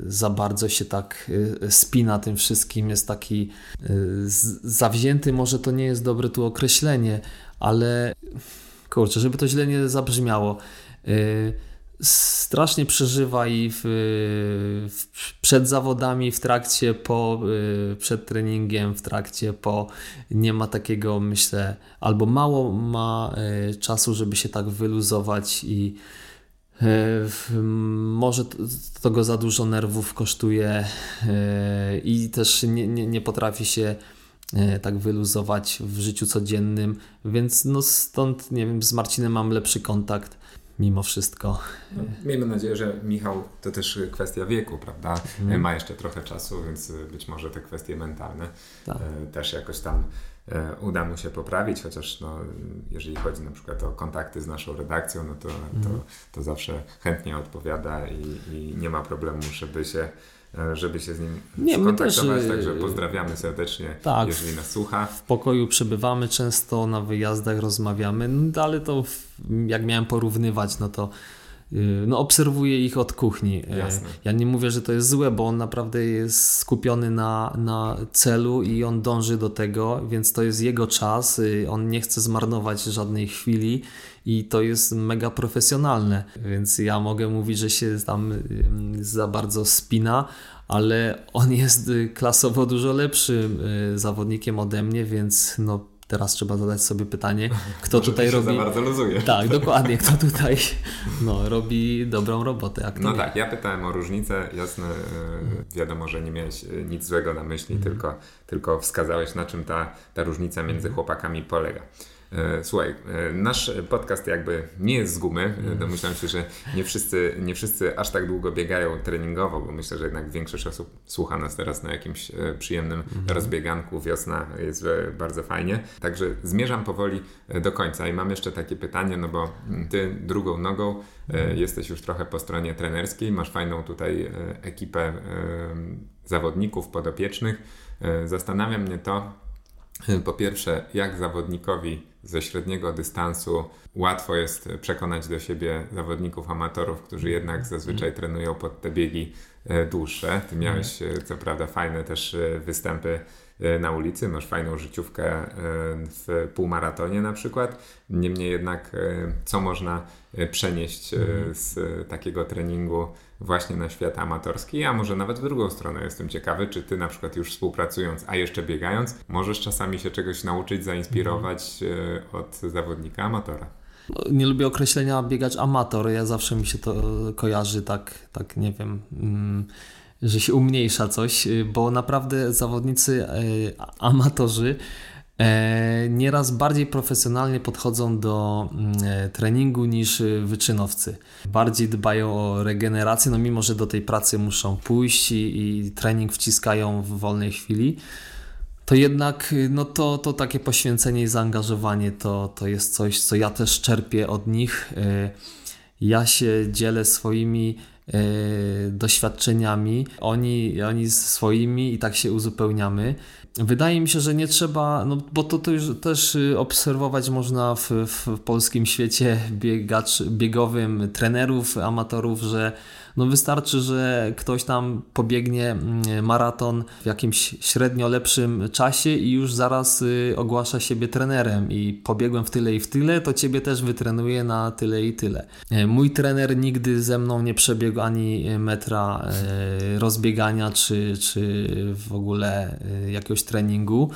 za bardzo się tak spina tym wszystkim, jest taki zawzięty, może to nie jest dobre tu określenie, ale kurczę, żeby to źle nie zabrzmiało strasznie przeżywa i w, w, przed zawodami, w trakcie, po, y, przed treningiem, w trakcie, po. Nie ma takiego, myślę, albo mało ma y, czasu, żeby się tak wyluzować i y, może to, to go za dużo nerwów kosztuje i też nie, nie, nie potrafi się tak wyluzować w życiu codziennym, więc no stąd, nie wiem, z Marcinem mam lepszy kontakt mimo wszystko. No, miejmy nadzieję, że Michał to też kwestia wieku, prawda? Mm. Ma jeszcze trochę czasu, więc być może te kwestie mentalne tak. E, też jakoś tam e, uda mu się poprawić, chociaż no, jeżeli chodzi na przykład o kontakty z naszą redakcją, no to, mm. to, to zawsze chętnie odpowiada i, i nie ma problemu, żeby się żeby się z nim nie, skontaktować, też, także pozdrawiamy serdecznie, tak, jeżeli nas słucha. W pokoju przebywamy często, na wyjazdach rozmawiamy, no, ale to jak miałem porównywać, no to no, obserwuję ich od kuchni. Jasne. Ja nie mówię, że to jest złe, bo on naprawdę jest skupiony na, na celu i on dąży do tego, więc to jest jego czas. On nie chce zmarnować żadnej chwili i to jest mega profesjonalne, więc ja mogę mówić, że się tam za bardzo spina, ale on jest klasowo dużo lepszym zawodnikiem ode mnie, więc no Teraz trzeba zadać sobie pytanie, kto Może tutaj robi. Za bardzo luzuje. Tak, dokładnie, kto tutaj no, robi dobrą robotę. No tak, ja pytałem o różnicę. Jasne, wiadomo, że nie miałeś nic złego na myśli, mm. tylko, tylko wskazałeś, na czym ta, ta różnica między chłopakami polega. E, słuchaj, e, nasz podcast jakby nie jest z gumy. Mhm. Domyślam się, że nie wszyscy, nie wszyscy aż tak długo biegają treningowo, bo myślę, że jednak większość osób słucha nas teraz na jakimś e, przyjemnym mhm. rozbieganku. Wiosna jest bardzo fajnie. Także zmierzam powoli do końca i mam jeszcze takie pytanie, no bo ty drugą nogą mhm. jesteś już trochę po stronie trenerskiej, masz fajną tutaj ekipę zawodników podopiecznych. Zastanawia mnie to, po pierwsze, jak zawodnikowi ze średniego dystansu łatwo jest przekonać do siebie zawodników amatorów, którzy jednak zazwyczaj trenują pod te biegi e, dłuższe. Ty miałeś e, co prawda fajne też e, występy na ulicy, masz fajną życiówkę w półmaratonie na przykład. Niemniej jednak, co można przenieść z takiego treningu właśnie na świat amatorski, a może nawet w drugą stronę jestem ciekawy, czy ty na przykład już współpracując, a jeszcze biegając, możesz czasami się czegoś nauczyć, zainspirować e, od zawodnika amatora. Nie lubię określenia biegacz amator, ja zawsze mi się to kojarzy tak, tak nie wiem... Mm, że się umniejsza coś, bo naprawdę zawodnicy e, amatorzy E, nieraz bardziej profesjonalnie podchodzą do mm, e, treningu niż e, wyczynowcy. Bardziej dbają o regenerację, no mimo że do tej pracy muszą pójść i, i trening wciskają w wolnej chwili, to jednak no to, to takie poświęcenie i zaangażowanie to, to jest coś, co ja też czerpię od nich. Ja się dzielę swoimi doświadczeniami, oni, oni swoimi i tak się uzupełniamy. Wydaje mi się, że nie trzeba, no bo to, to już też y, obserwować można w, w polskim świecie biegacz, biegowym, trenerów, amatorów, że no wystarczy, że ktoś tam pobiegnie mm, maraton w jakimś średnio lepszym czasie i już zaraz y, ogłasza siebie trenerem i pobiegłem w tyle i w tyle, to ciebie też wytrenuje na tyle i tyle. E, mój trener nigdy ze mną nie przebiegł ani metra e, rozbiegania czy, czy w ogóle e, jakiegoś treningu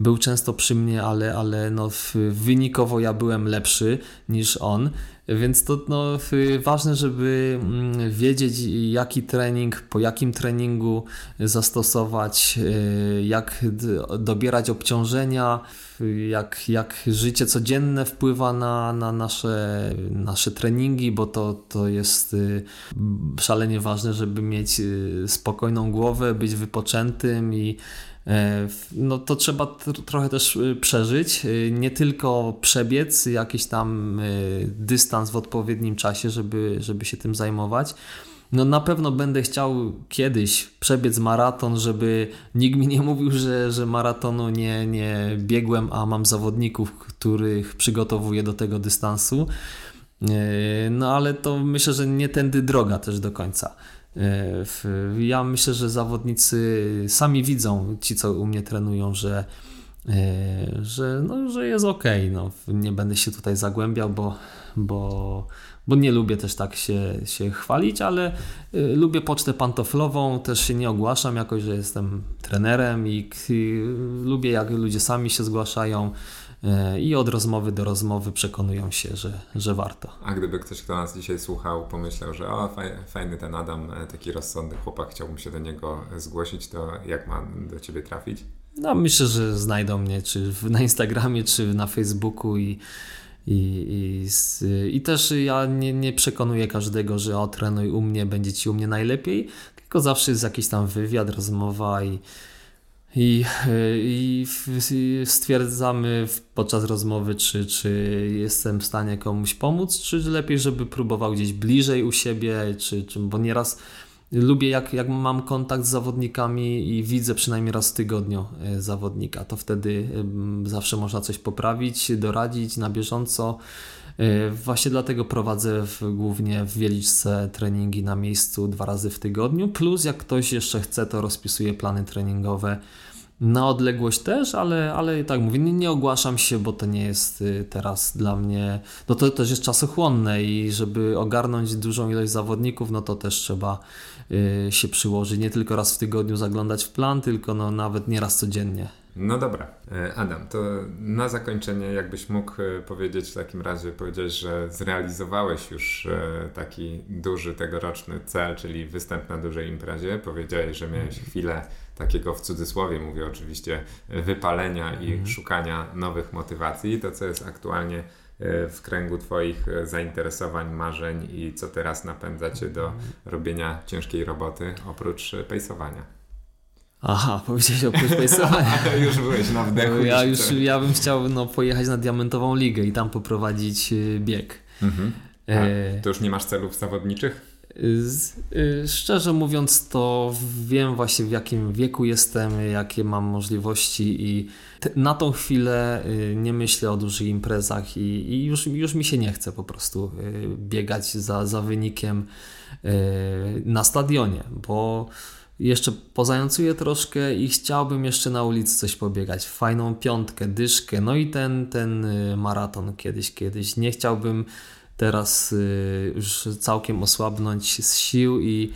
był często przy mnie, ale, ale no, wynikowo ja byłem lepszy niż on. Więc to no, ważne, żeby mm, wiedzieć, jaki trening, po jakim treningu zastosować, y, jak dobierać obciążenia, jak, jak życie codzienne wpływa na, na nasze, nasze treningi, bo to, to jest y, szalenie ważne, żeby mieć y, spokojną głowę, być wypoczętym i no to trzeba trochę też y, przeżyć, y, nie tylko przebiec jakiś tam y, dystans w odpowiednim czasie, żeby, żeby się tym zajmować. No na pewno będę chciał kiedyś przebiec maraton, żeby nikt mi nie mówił, że, że maratonu nie, nie biegłem, a mam zawodników, których przygotowuję do tego dystansu. E, no ale to myślę, że nie tędy droga też do końca. E, ja myślę, że zawodnicy sami widzą, ci co u mnie trenują, że, e, że, no, że jest ok. No. Nie będę się tutaj zagłębiał, bo, bo, bo nie lubię też tak się, się chwalić, ale e, lubię pocztę pantoflową, też się nie ogłaszam jakoś, że jestem trenerem i, i lubię jak ludzie sami się zgłaszają. E, i od rozmowy do rozmowy przekonują się, że, że warto. A gdyby ktoś, kto nas dzisiaj słuchał, pomyślał, że o, fajny ten Adam, e, taki rozsądny chłopak, chciałbym się do niego zgłosić, to jak ma do Ciebie trafić? No myślę, że znajdą mnie czy na Instagramie, czy na Facebooku i i, i, I też ja nie, nie przekonuję każdego, że o trenuj u mnie, będzie ci u mnie najlepiej, tylko zawsze jest jakiś tam wywiad, rozmowa i, i, i stwierdzamy podczas rozmowy, czy, czy jestem w stanie komuś pomóc, czy lepiej, żeby próbował gdzieś bliżej u siebie, czy, czy bo nieraz lubię, jak, jak mam kontakt z zawodnikami i widzę przynajmniej raz w tygodniu e, zawodnika, to wtedy zawsze można coś poprawić, doradzić na bieżąco. Właśnie dlatego prowadzę w, głównie w Wieliczce treningi na miejscu dwa razy w tygodniu, plus jak ktoś jeszcze chce, to rozpisuję plany treningowe na odległość też, ale, ale tak mówię, nie, nie ogłaszam się, bo to nie jest y, teraz dla mnie, no to też jest czasochłonne i żeby ogarnąć dużą ilość zawodników, no to też trzeba y, się przyłożyć, nie tylko raz w tygodniu zaglądać w plan, tylko no nawet nie raz codziennie. No dobra, e, Adam, to na zakończenie jakbyś mógł e, powiedzieć w takim razie, powiedzieć, że zrealizowałeś już e, taki duży tegoroczny cel, czyli występ na dużej imprezie. Powiedziałeś, że miałeś chwilę takiego w cudzysłowie mówię oczywiście wypalenia i mhm. szukania nowych motywacji. To co jest aktualnie w kręgu Twoich zainteresowań, marzeń i co teraz napędza Cię do mhm. robienia ciężkiej roboty oprócz pejsowania? Aha, *laughs* powiedziałeś o pace'owaniu. *laughs* Ale już byłeś na wdechu. Ja, już, ja bym chciał no, pojechać na Diamentową Ligę i tam poprowadzić y, bieg. Mhm. E... To już nie masz celów zawodniczych? Y, szczerze mówiąc, to wiem właśnie w jakim wieku jestem, jakie mam możliwości i te, na tą chwilę y, nie myślę o dużych imprezach i, i, już, już mi się nie chce po prostu biegać za, za wynikiem na stadionie, bo jeszcze pozającuję troszkę i chciałbym jeszcze na ulicy coś pobiegać. Fajną piątkę, dyszkę, no i ten, ten y, maraton kiedyś, kiedyś. Nie chciałbym teraz y, już całkiem osłabnąć z sił i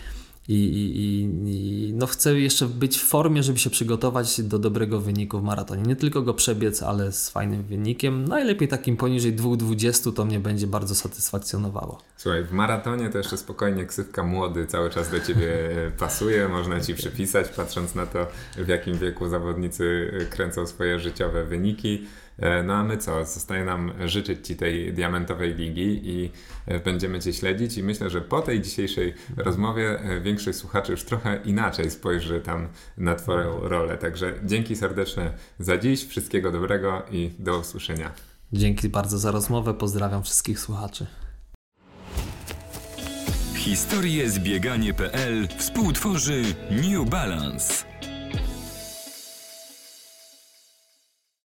i, i, i, no chcę jeszcze być w formie, żeby się przygotować do dobrego wyniku w maratonie. Nie tylko go przebiec, ale z fajnym wynikiem. Najlepiej takim poniżej 2,20 to mnie będzie bardzo satysfakcjonowało. Słuchaj, w maratonie to jeszcze spokojnie ksywka młody cały czas do ciebie pasuje, można ci przypisać, patrząc na to, w jakim wieku zawodnicy kręcą swoje życiowe wyniki. E, no a my co? Zostaje nam życzyć Ci tej diamentowej ligi i e, będziemy Cię śledzić i myślę, że po tej dzisiejszej rozmowie e, większość słuchaczy już trochę inaczej spojrzy tam na Twoją rolę. Także dzięki serdeczne za dziś, wszystkiego dobrego i do usłyszenia. Dzięki bardzo za rozmowę, pozdrawiam wszystkich słuchaczy. Historie zbieganie.pl współtworzy New Balance.